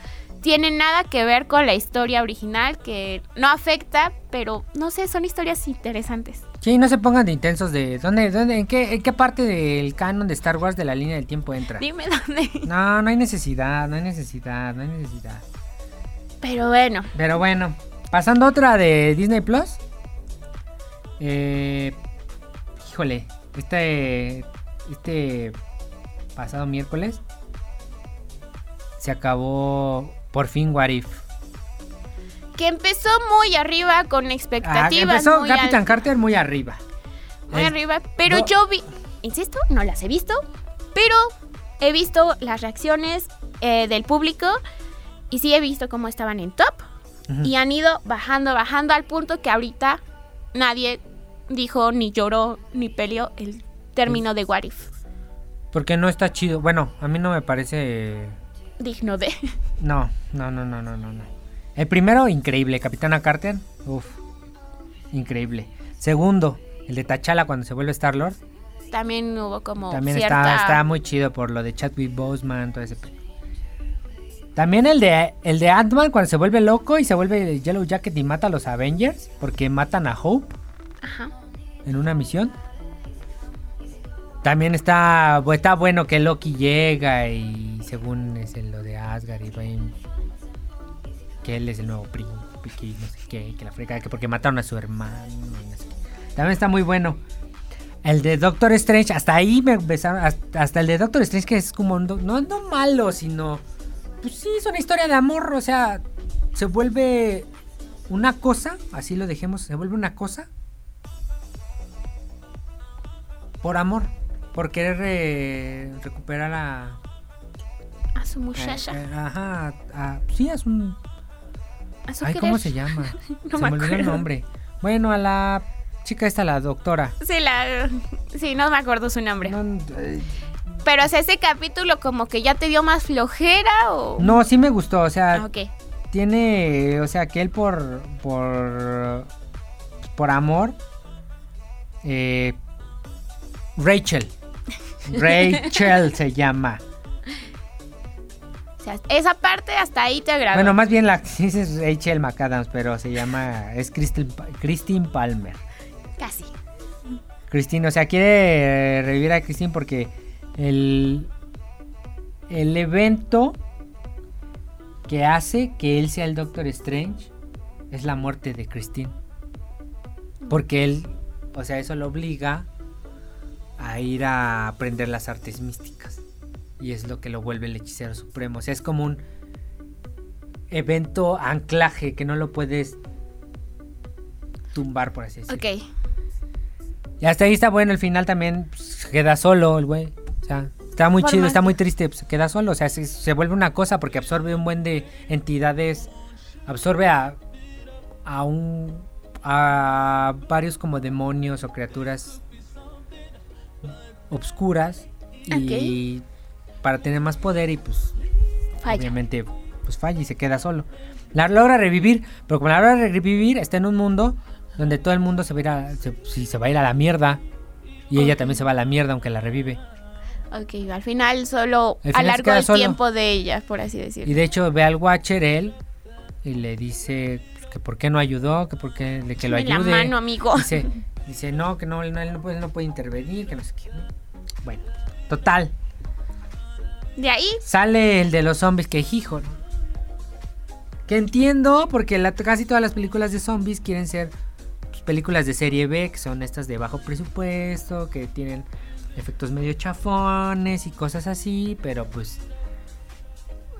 tienen nada que ver con la historia original, que no afecta, pero no sé, son historias interesantes. Sí, no se pongan de intensos de. ¿Dónde, dónde, en, qué, ¿En qué parte del canon de Star Wars de la línea del tiempo entra? Dime dónde. No, no hay necesidad, no hay necesidad, no hay necesidad. Pero bueno, Pero bueno, pasando a otra de Disney Plus. Eh, híjole, este, este pasado miércoles se acabó por fin What If. que empezó muy arriba con Ah, expectativas empezó muy Captain altas, Carter muy arriba. muy Es- arriba, pero no- yo vi, insisto, no las he visto, pero he visto las reacciones eh, del público y sí he visto cómo estaban en top y han ido bajando, bajando al punto que ahorita nadie dijo ni lloró ni peleó el término de What If. Porque no está chido. Bueno, a mí no me parece. Digno de. No, no, no, no, no, no. no. El primero, increíble. Capitana Carter. Uf. Increíble. Segundo, el de T'Challa cuando se vuelve Star Lord. También hubo como También cierta. está, está muy chido por lo de Chadwick Boseman, todo ese. También el de el de Ant-Man cuando se vuelve loco y se vuelve Yellow Jacket y mata a los Avengers porque matan a Hope Ajá. en una misión. También está, bu- está bueno que Loki llega y según es lo de Asgard y Rain, que él es el nuevo príncipe, que no sé qué, que la frega, que porque mataron a su hermano. y no sé qué. También está muy bueno. El de Doctor Strange, hasta ahí me empezaron, hasta, el de Doctor Strange que es como, no, no, no malo, sino, pues sí, es una historia de amor, o sea, se vuelve una cosa, así lo dejemos, se vuelve una cosa por amor, por querer eh, recuperar a... A su a- muchacha. ajá, a- sí, es un... a su Ay, querer. ¿cómo se llama? No se me me olvidó el nombre. Bueno, a la chica esta, la doctora. Sí, la. Sí, no me acuerdo su nombre. No, eh, Pero, o sea, ese capítulo como que ya te dio más flojera o. no, sí me gustó, o sea, Ah, ok. tiene, o sea, que él por, por, por amor, eh, Rachel, Rachel se llama. O sea, esa parte hasta ahí te agradó. Bueno, más bien la actriz es Rachel McAdams, pero se llama, es Christine Palmer. Casi. Christine, o sea, quiere eh, revivir a Christine porque el, el evento que hace que él sea el Doctor Strange es la muerte de Christine. Porque él, o sea, eso lo obliga a ir a aprender las artes místicas. Y es lo que lo vuelve el hechicero supremo. O sea, es como un evento anclaje que no lo puedes tumbar, por así decirlo. Ok. Y hasta ahí está bueno, el final también pues, queda solo el güey. O sea, está muy chido, está muy triste, pues, queda solo. O sea, se, se vuelve una cosa porque absorbe un buen de entidades, absorbe a, a un, a varios como demonios o criaturas obscuras y para tener más poder y pues Falla. obviamente pues falla y se queda solo. La logra revivir, pero como la logra revivir está en un mundo donde todo el mundo se va a ir a, se, sí, se va a, ir a la mierda y ella también se va a la mierda aunque la revive. Ok, al final solo Al alargó el solo. tiempo de ella, por así decirlo. Y de hecho ve al Watcher él y le dice pues, que por qué no ayudó, que por qué le- que lo ayude. la mano, amigo. Dice, dice no, que no, él no, él no puede, él no puede intervenir, que no sé qué. ¿no? Bueno, total. De ahí, Sale el de los zombies que hijo. Que entiendo, porque la- casi todas las películas de zombies quieren ser pues, películas de serie B, que son estas de bajo presupuesto, que tienen efectos medio chafones y cosas así, pero pues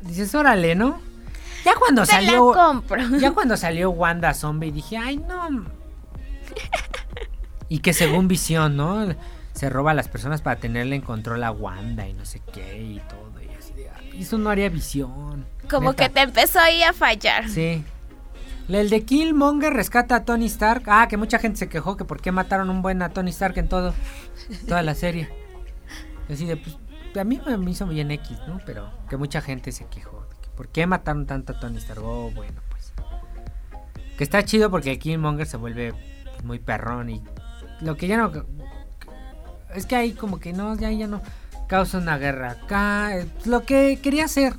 dices, órale, ¿no? Ya cuando te la salió compro. ya cuando salió Wanda Zombie dije, ay no. Y que según Visión, ¿no? Se roba a las personas para tenerle en control a Wanda y no sé qué y todo. Y así de, "Ay, eso no haría Visión. Como Neta. que te empezó ahí a fallar. Sí. El de Killmonger rescata a Tony Stark. Ah, que mucha gente se quejó que por qué mataron un buen a Tony Stark en todo. Toda la serie. Así de, pues, a mí me hizo bien X, ¿no? Pero que mucha gente se quejó. que ¿Por qué mataron tanto a Tony Stark? Oh, bueno, pues. Que está chido porque el Killmonger se vuelve muy perrón y lo que ya no... Es que ahí como que no, ya, ya no causa una guerra acá. eh, Lo que quería hacer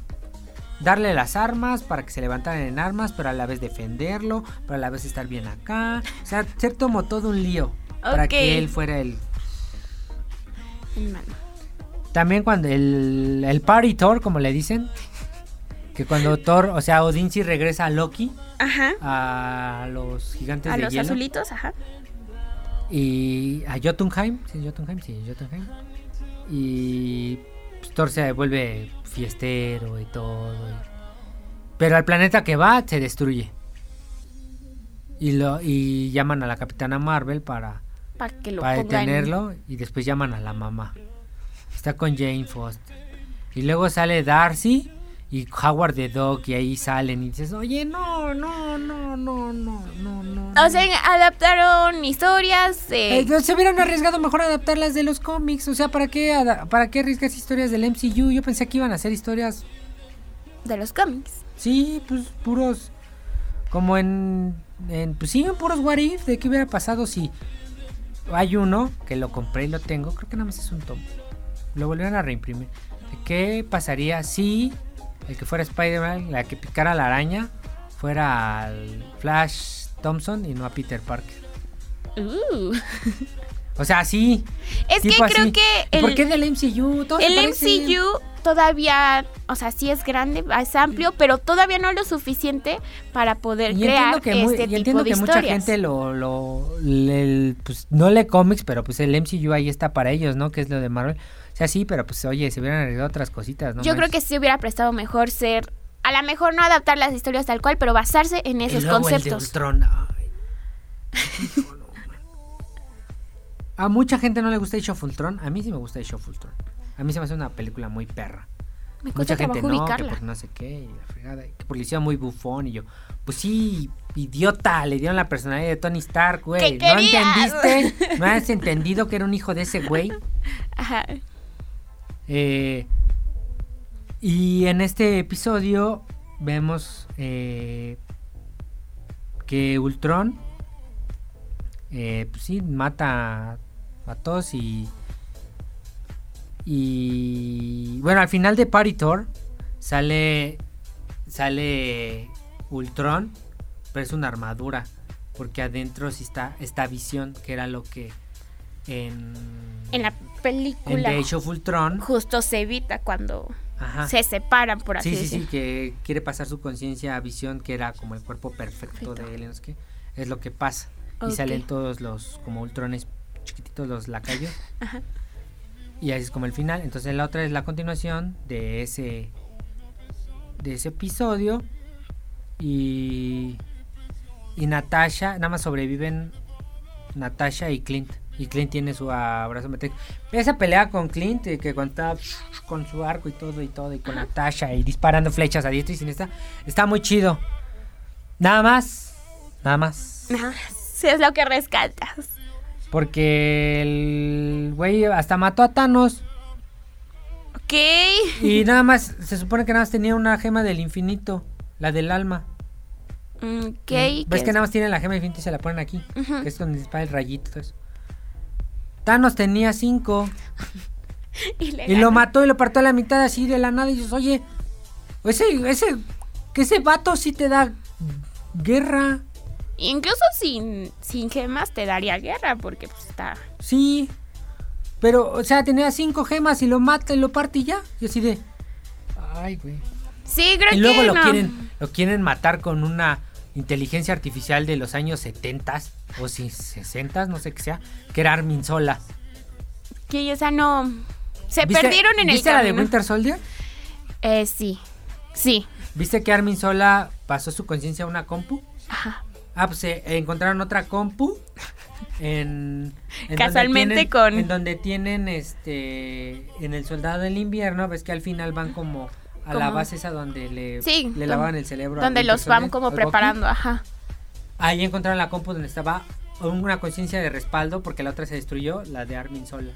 darle las armas para que se levantaran en armas, pero a la vez defenderlo, pero a la vez estar bien acá. O sea, ser como todo un lío para que él fuera el... Hermano. También cuando el, el Party Thor, como le dicen, que cuando Thor, o sea, Odin sí regresa a Loki, Ajá. a los gigantes A de los hielo. azulitos, ajá. Y a Jotunheim, sí, Jotunheim, sí, Jotunheim. Y pues, Thor se vuelve fiestero y todo. Pero al planeta que va se destruye. Y, lo, y llaman a la capitana Marvel para, Para que lo para pongan. detenerlo. Y después llaman a la mamá. Está con Jane Foster. Y luego sale Darcy y Howard the Dog. Y ahí salen y dices, oye, no, no, no, no, no, no, no. O sea, adaptaron historias. eh, se hubieran arriesgado mejor adaptar las de los cómics. O sea, ¿para qué, ¿para qué arriesgas historias del MCU? Yo pensé que iban a hacer historias, de los cómics. sí, pues puros. Como en. en pues sí, en puros What If. ¿De qué hubiera pasado si hay uno que lo compré y lo tengo? Creo que nada más es un tomo. Lo volvieron a reimprimir. ¿De qué pasaría si el que fuera Spider-Man, la que picara la araña, fuera al Flash Thompson y no a Peter Parker? Uh. O sea, sí. Es que creo así. que ¿Y el, ¿Por qué del MCU? Todos se el. MCU todavía, o sea, sí es grande, es amplio, pero todavía no lo suficiente para poder Y crear entiendo que, muy- este y tipo entiendo de que mucha historias. gente lo, lo le- pues no lee cómics, pero pues el MCU ahí está para ellos, ¿no? Que es lo de Marvel. Sea, sí, pero pues oye, se hubieran arreglado otras cositas, ¿no? Yo creo que sí hubiera prestado mejor ser, a lo mejor no adaptar las historias tal cual, pero basarse en esos conceptos. Ay. No, man. A mucha gente no le gusta Age of Ultron, a mí sí me gusta Age of Ultron. A mí se me hace una película muy perra. Me Mucha gente no, que ubicarla. por no sé qué, y la fregada, y que hicieron muy bufón y yo, pues sí, idiota, le dieron la personalidad de Tony Stark, güey. ¿Qué ¿No querías? entendiste? ¿No has entendido que era un hijo de ese güey? Ajá. Eh, y en este episodio vemos eh, que Ultron, eh, pues sí, mata a todos y... Bueno, al final de Party Tour sale sale Ultron, pero es una armadura, porque adentro sí está esta visión que era lo que en En la en película The Age of Ultron justo se evita cuando Ajá. se separan, por así Sí, sí, sí, que quiere pasar su conciencia a visión, que era como el cuerpo perfecto Perfecto. de él, qué. Es lo que pasa. Y salen todos los, como ultrones chiquititos, los lacayos. Ajá. Y así es como el final. Entonces la otra es la continuación de ese, de ese episodio. Y, y Natasha, nada más sobreviven Natasha y Clint. Y Clint tiene su abrazo metálico. Esa pelea con Clint, eh, que cuando está con su arco y todo y todo, y con Natasha y disparando flechas a diestra y siniestra, está muy chido. Nada más, nada más. Ajá. Sí, es lo que rescatas. Porque el güey hasta mató a Thanos. Ok. Y nada más, se supone que nada más tenía una gema del infinito, la del alma. Mm, Ok. ¿Ves ¿qué que es? nada más tiene la gema del infinito y se la ponen aquí? Que es donde dispara el rayito. todo eso. Thanos tenía cinco. Y, Y lo mató y lo partió a la mitad así de la nada. Y dices, oye, ese, ese, que ese vato sí te da guerra. Incluso sin, sin gemas te daría guerra porque pues está... Sí. Pero, o sea, tenía cinco gemas y lo mata y lo parte y ya. Y así de, ay, güey. Sí, creo Y luego que lo quieren, lo quieren matar con una inteligencia artificial de los años 70 o si 60, no sé qué sea, que era Armin Sola. Que esa no... Se ¿Viste- perdieron en el ¿Viste la de. Winter Soldier? Eh, sí. Sí. ¿Viste que Armin Sola pasó su conciencia a una compu? Ajá. Ah, pues eh, encontraron otra compu en, en Casualmente tienen, con- en donde tienen este en el soldado del invierno ves que al final van como a la Como- base esa donde le, Sí, le lavaban el cerebro Donde los van como preparando, ajá. ahí encontraron la compu donde estaba una conciencia de respaldo porque la otra se destruyó la de Armin Sola.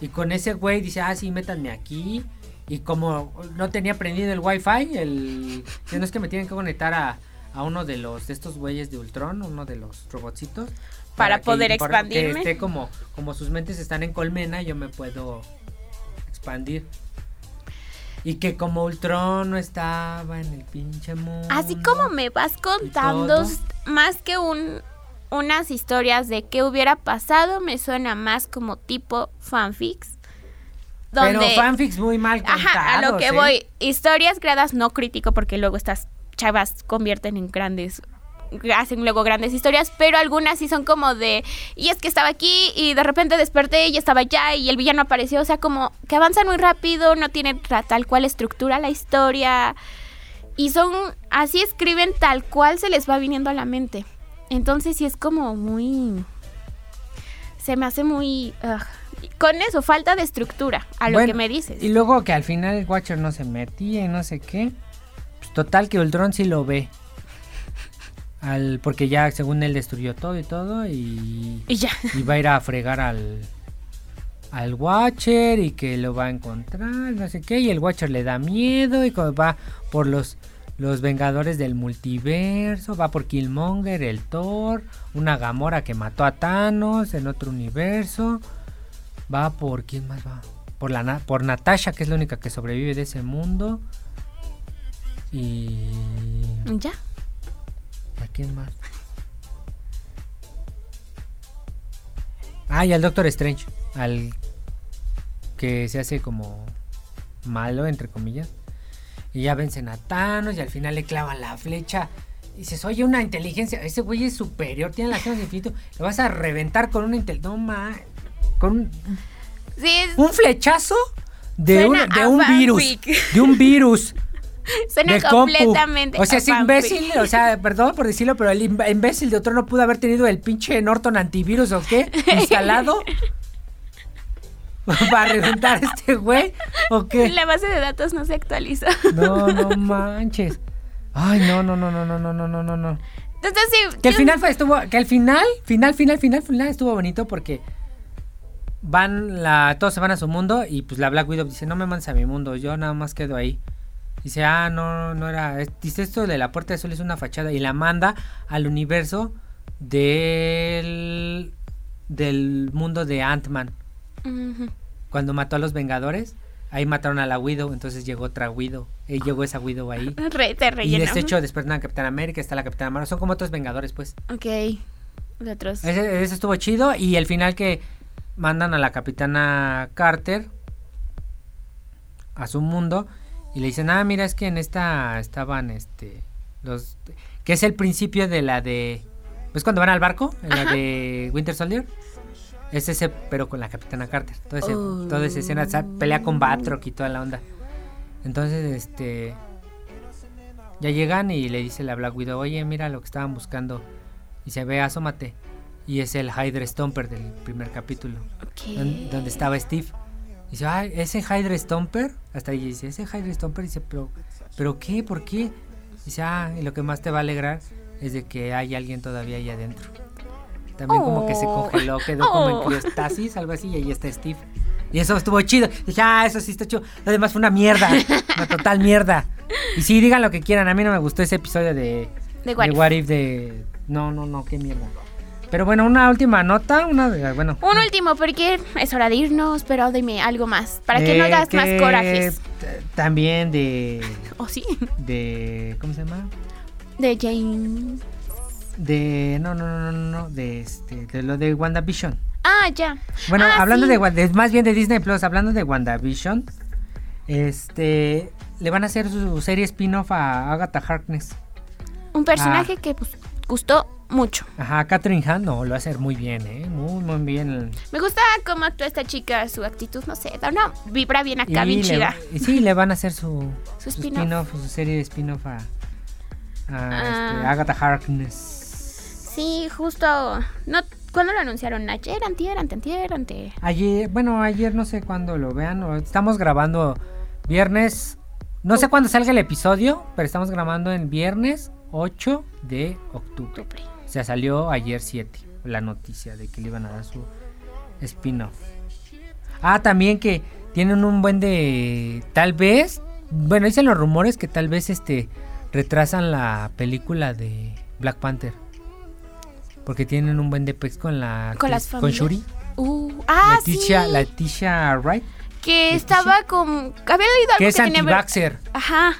Y con ese güey dice ah sí métanme aquí y como no tenía prendido el wifi el no es que me tienen que conectar a, a uno de los de estos güeyes de Ultron uno de los robotcitos Para que poder impor- expandirme. que esté como como sus mentes están en colmena yo me puedo expandir y que como Ultron no estaba en el pinche mundo Así como me vas contando más que un unas historias de qué hubiera pasado, me suena más como tipo fanfics. Donde, pero fanfics muy mal contados, ajá, a lo que ¿eh? voy, historias creadas no crítico porque luego estas chavas convierten en grandes hacen luego grandes historias, pero algunas sí son como de y es que estaba aquí y de repente desperté y estaba allá y el villano apareció, o sea, como que avanzan muy rápido, no tienen tal cual estructura la historia y son así escriben tal cual se les va viniendo a la mente. Entonces sí es como muy se me hace muy ugh. con eso falta de estructura a lo Bueno, que me dices. Y luego que al final el Watcher no se metía y no sé qué. Pues total que Ultron sí lo ve. Al, porque ya según él destruyó todo y todo y, Y ya. y va a ir a fregar al al Watcher y que lo va a encontrar, no sé qué, y el Watcher le da miedo y va por los los Vengadores del multiverso, va por Killmonger, el Thor, una Gamora que mató a Thanos en otro universo, va por quién más va, por la por Natasha que es la única que sobrevive de ese mundo y Ya. ¿A quién más? Ah, y al Doctor Strange, al que se hace como malo, entre comillas. Y ya vencen a Thanos y al final le clavan la flecha. Y dices, oye, una inteligencia, ese güey es superior, tiene las gemas de infinito. Lo vas a reventar con una inteligencia. No, ma, con un, Sí, es- un flechazo de, un virus. De un virus. suena de compu. completamente. O sea, es imbécil, o sea, perdón por decirlo, pero el imb- imbécil de otro no pudo haber tenido el pinche Norton antivirus o qué, instalado. Para reventar a este güey, o qué. La base de datos no se actualiza. No, no manches. Ay, no, no, no, no, no, no, no, no, no. Entonces sí. Que al yo- final fue, estuvo, que al final, final, final, final, final estuvo bonito porque van la, todos se van a su mundo y pues la Black Widow dice, no me mandes a mi mundo, yo nada más quedo ahí. Dice, ah, no, no era, dice esto de la puerta de sol es una fachada y la manda al universo del, del mundo de Ant-Man. Cuando mató a los Vengadores, ahí mataron a la Widow, entonces llegó otra Widow, y llegó esa Widow ahí. Re- Y de ese hecho despertan a Capitán América, está la Capitana Marvel, son como otros Vengadores pues. Ok. Los otros. Ese, ese estuvo chido. Y el final que mandan a la capitana Carter a su mundo. Y le dicen, ah, mira, es que en esta estaban este. Los. Que es el principio de la de. ¿Ves cuando van al barco? En la de Winter Soldier. Es ese, pero con la capitana Carter. Todo ese, Oh. Toda esa escena. o sea, pelea con Batroc y toda la onda. Entonces, este. Ya llegan y le dice la Black Widow, oye, mira lo que estaban buscando. Y se ve, asómate. Y es el Hydra Stomper del primer capítulo. Donde estaba Steve. Y dice, ay, ese Hydra Stomper. Hasta ahí dice, ese Hydra Stomper. Dice, pero, ¿pero qué? ¿Por qué? Dice, ah, y lo que más te va a alegrar es de que hay alguien todavía ahí adentro. También como que se Oh. congeló, quedó como en Oh. criostasis, algo así, y ahí está Steve. Y eso estuvo chido. Dije, ah, eso sí está chido. Lo demás fue una mierda. Una total mierda. Y sí, digan lo que quieran. A mí no me gustó ese episodio de, De What de If. What If de... No, no, no, qué mierda. Pero bueno, una última nota, una de... Bueno. Un último, porque es hora de irnos, pero dime algo más. Para que no hagas más corajes. También de... ¿O sí? de... ¿Cómo se llama? De Jane. De... No, no, no, no, no, de este... De lo de WandaVision. Ah, ya. Bueno, Ah, hablando sí. de- más bien de Disney Plus, hablando de WandaVision, este, le van a hacer su serie spin-off a Agatha Harkness. Un personaje Ah. que pues, gustó mucho. Ajá, Catherine Hahn no, lo va a hacer muy bien, ¿eh? Muy, muy bien. Me gusta cómo actúa esta chica, su actitud, no sé, da una vibra bien acá, Y bien chida. y sí, le van a hacer su, Su su spin-off. su serie de spin-off a, a, Ah. este, Agatha Harkness. Sí, justo. No, ¿Cuándo lo anunciaron? Ayer, antier, antier. Ayer, bueno, ayer no sé cuándo lo vean, estamos grabando viernes, no sé cuándo salga el episodio, pero estamos grabando en viernes 8 de octubre. O sea, salió ayer 7 la noticia de que le iban a dar su spin-off. Ah, también que tienen un buen de... Tal vez, bueno, dicen los rumores que tal vez este retrasan la película de Black Panther. Porque tienen un buen de pex con la... Con las con. Shuri. Uh, ah, Leticia, sí. Leticia Wright. Que estaba con. Había leído algo Que es que tenía anti-vaxxer. Ajá.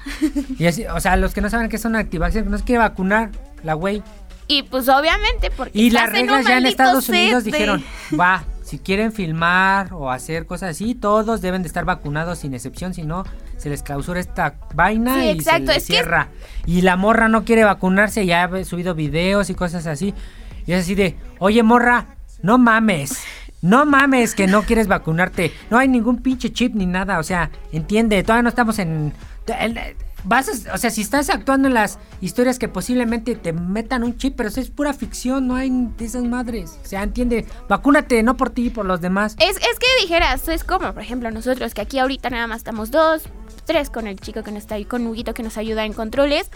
Y así, o sea, los que no saben que es una anti-vaxxer, que no se quiere vacunar, la güey. Y pues obviamente, porque. Y las reglas ya en Estados Unidos dijeron, va, si quieren filmar o hacer cosas así, todos deben de estar vacunados sin excepción, si no, se les clausura esta vaina Sí, y exacto, se les que- cierra. Y la morra no quiere vacunarse, ya ha subido videos y cosas así. Y es así de, oye morra, no mames. No mames que no quieres vacunarte. No hay ningún pinche chip ni nada. O sea, entiende, todavía no estamos en... Vas a- o sea, si estás actuando en las historias que posiblemente te metan un chip, pero eso es pura ficción, no hay de esas madres. O sea, entiende, vacúnate, no por ti y por los demás. Es, es que dijeras, es como, por ejemplo, nosotros que aquí ahorita nada más estamos dos, tres con el chico que nos está ahí, con Huguito que nos ayuda en controles.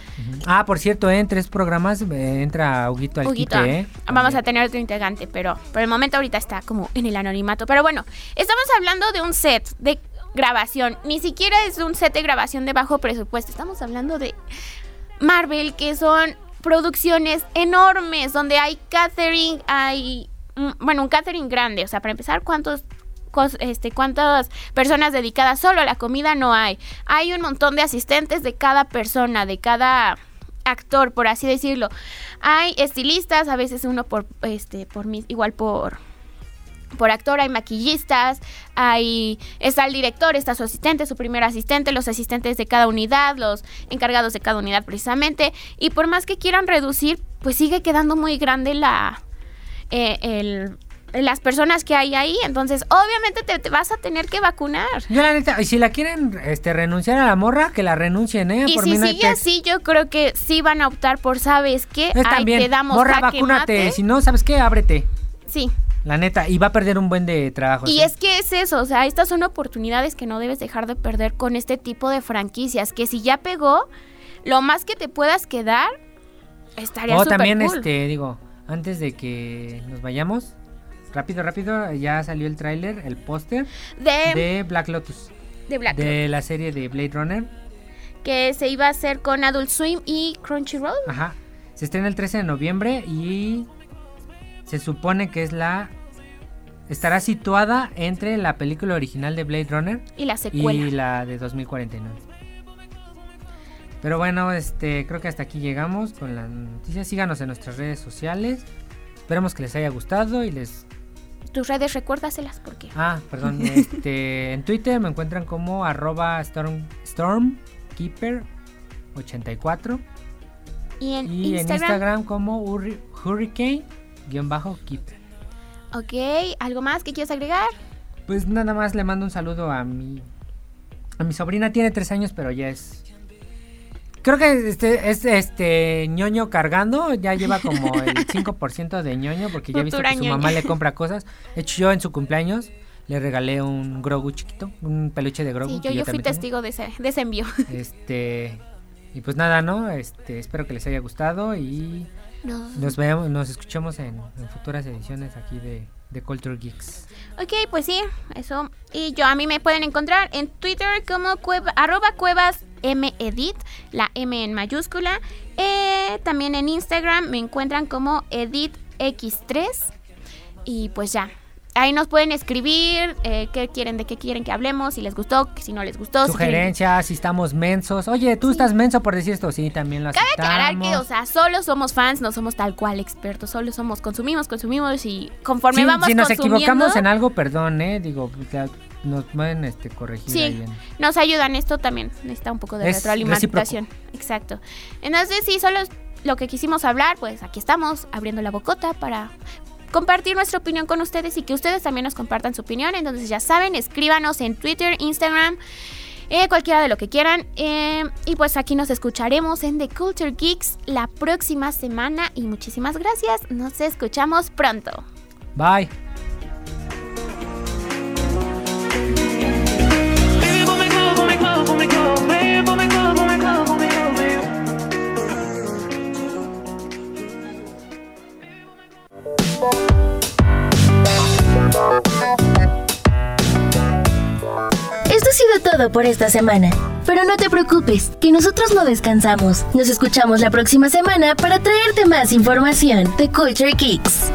Ah, por cierto, eh, en tres programas eh, entra Huguito al Huguito, quite, ¿eh? vamos a tener otro integrante, pero por el momento ahorita está como en el anonimato. Pero bueno, estamos hablando de un set de grabación. Ni siquiera es un set de grabación de bajo presupuesto. Estamos hablando de Marvel, que son producciones enormes, donde hay catering, hay, mm, bueno, un catering grande. O sea, para empezar, ¿cuántos este, cuántas personas dedicadas solo a la comida no hay. Hay un montón de asistentes de cada persona, de cada actor, por así decirlo. Hay estilistas, a veces uno por este por igual por por actor hay maquillistas, hay está el director, está su asistente, su primer asistente, los asistentes de cada unidad, los encargados de cada unidad precisamente, y por más que quieran reducir, pues sigue quedando muy grande la eh, el- las personas que hay ahí, entonces obviamente te, te vas a tener que vacunar. Yo la neta, y si la quieren este, renunciar a la morra, que la renuncien, ¿eh? Y por si sigue así, yo creo que sí van a optar por, ¿sabes qué? Ahí te damos morra, vacúnate. Si no, ¿sabes qué? Ábrete. Sí. La neta, y va a perder un buen de trabajo. Y es que es eso, o sea, estas son oportunidades que no debes dejar de perder con este tipo de franquicias, que si ya pegó, lo más que te puedas quedar estaría O súper también, cool. este, digo, antes de que nos vayamos, rápido, rápido, ya salió el tráiler, el póster de, de Black Lotus, de Black, de la serie de Blade Runner. que se iba a hacer con Adult Swim y Crunchyroll. Ajá. Se estrena el 13 de noviembre y se supone que es la estará situada entre la película original de Blade Runner Y la secuela. y la de 2049. Pero bueno, este creo que hasta aquí llegamos con la noticia. Síganos en nuestras redes sociales. Esperemos que les haya gustado y les Tus redes, recuérdaselas porque. Ah, perdón, este en Twitter me encuentran como arroba storm, stormkeeper84 Y en y en Instagram. Instagram como hurri- hurricane-keeper. Ok, ¿algo más que quieras agregar? Pues nada más le mando un saludo a mi a mi sobrina tiene tres años pero ya es creo que este es este ñoño cargando ya lleva como el 5% de ñoño porque ya he visto que su ñoña. mamá le compra cosas de hecho yo en su cumpleaños le regalé un Grogu chiquito un peluche de Grogu Sí, yo, yo fui testigo de ese, de ese envío. este y pues nada no este espero que les haya gustado y No. nos veamos nos escuchamos en, en futuras ediciones aquí de, de Culture Geeks Ok, pues sí, eso. Y yo a mí me pueden encontrar en Twitter como cueva, arroba cuevas medit, la M en mayúscula. Eh, también en Instagram me encuentran como editx3. Y pues ya. Ahí nos pueden escribir eh, qué quieren, de qué quieren que hablemos, si les gustó, si no les gustó. Sugerencias, si estamos mensos. Oye, tú estás menso por decir esto. Sí, también lo Cabe aclarar que, o sea, solo somos fans, no somos tal cual expertos, solo somos consumimos, consumimos y conforme Sí, vamos si nos consumiendo... equivocamos en algo, perdón, ¿eh? Digo, ya- nos pueden este, corregir Sí, ahí en- nos ayudan. Esto también necesita un poco de Es retroalimentación. Exacto. Entonces, sí, solo lo que quisimos hablar, pues aquí estamos abriendo la bocota para compartir nuestra opinión con ustedes y que ustedes también nos compartan su opinión. Entonces, ya saben, escríbanos en Twitter, Instagram, eh, cualquiera de lo que quieran. Eh, y pues aquí nos escucharemos en The Culture Geeks la próxima semana. Y muchísimas gracias. Nos escuchamos pronto. Bye. Esto ha sido todo por esta semana. Pero no te preocupes, que nosotros no descansamos. Nos escuchamos la próxima semana para traerte más información de Culture Kicks.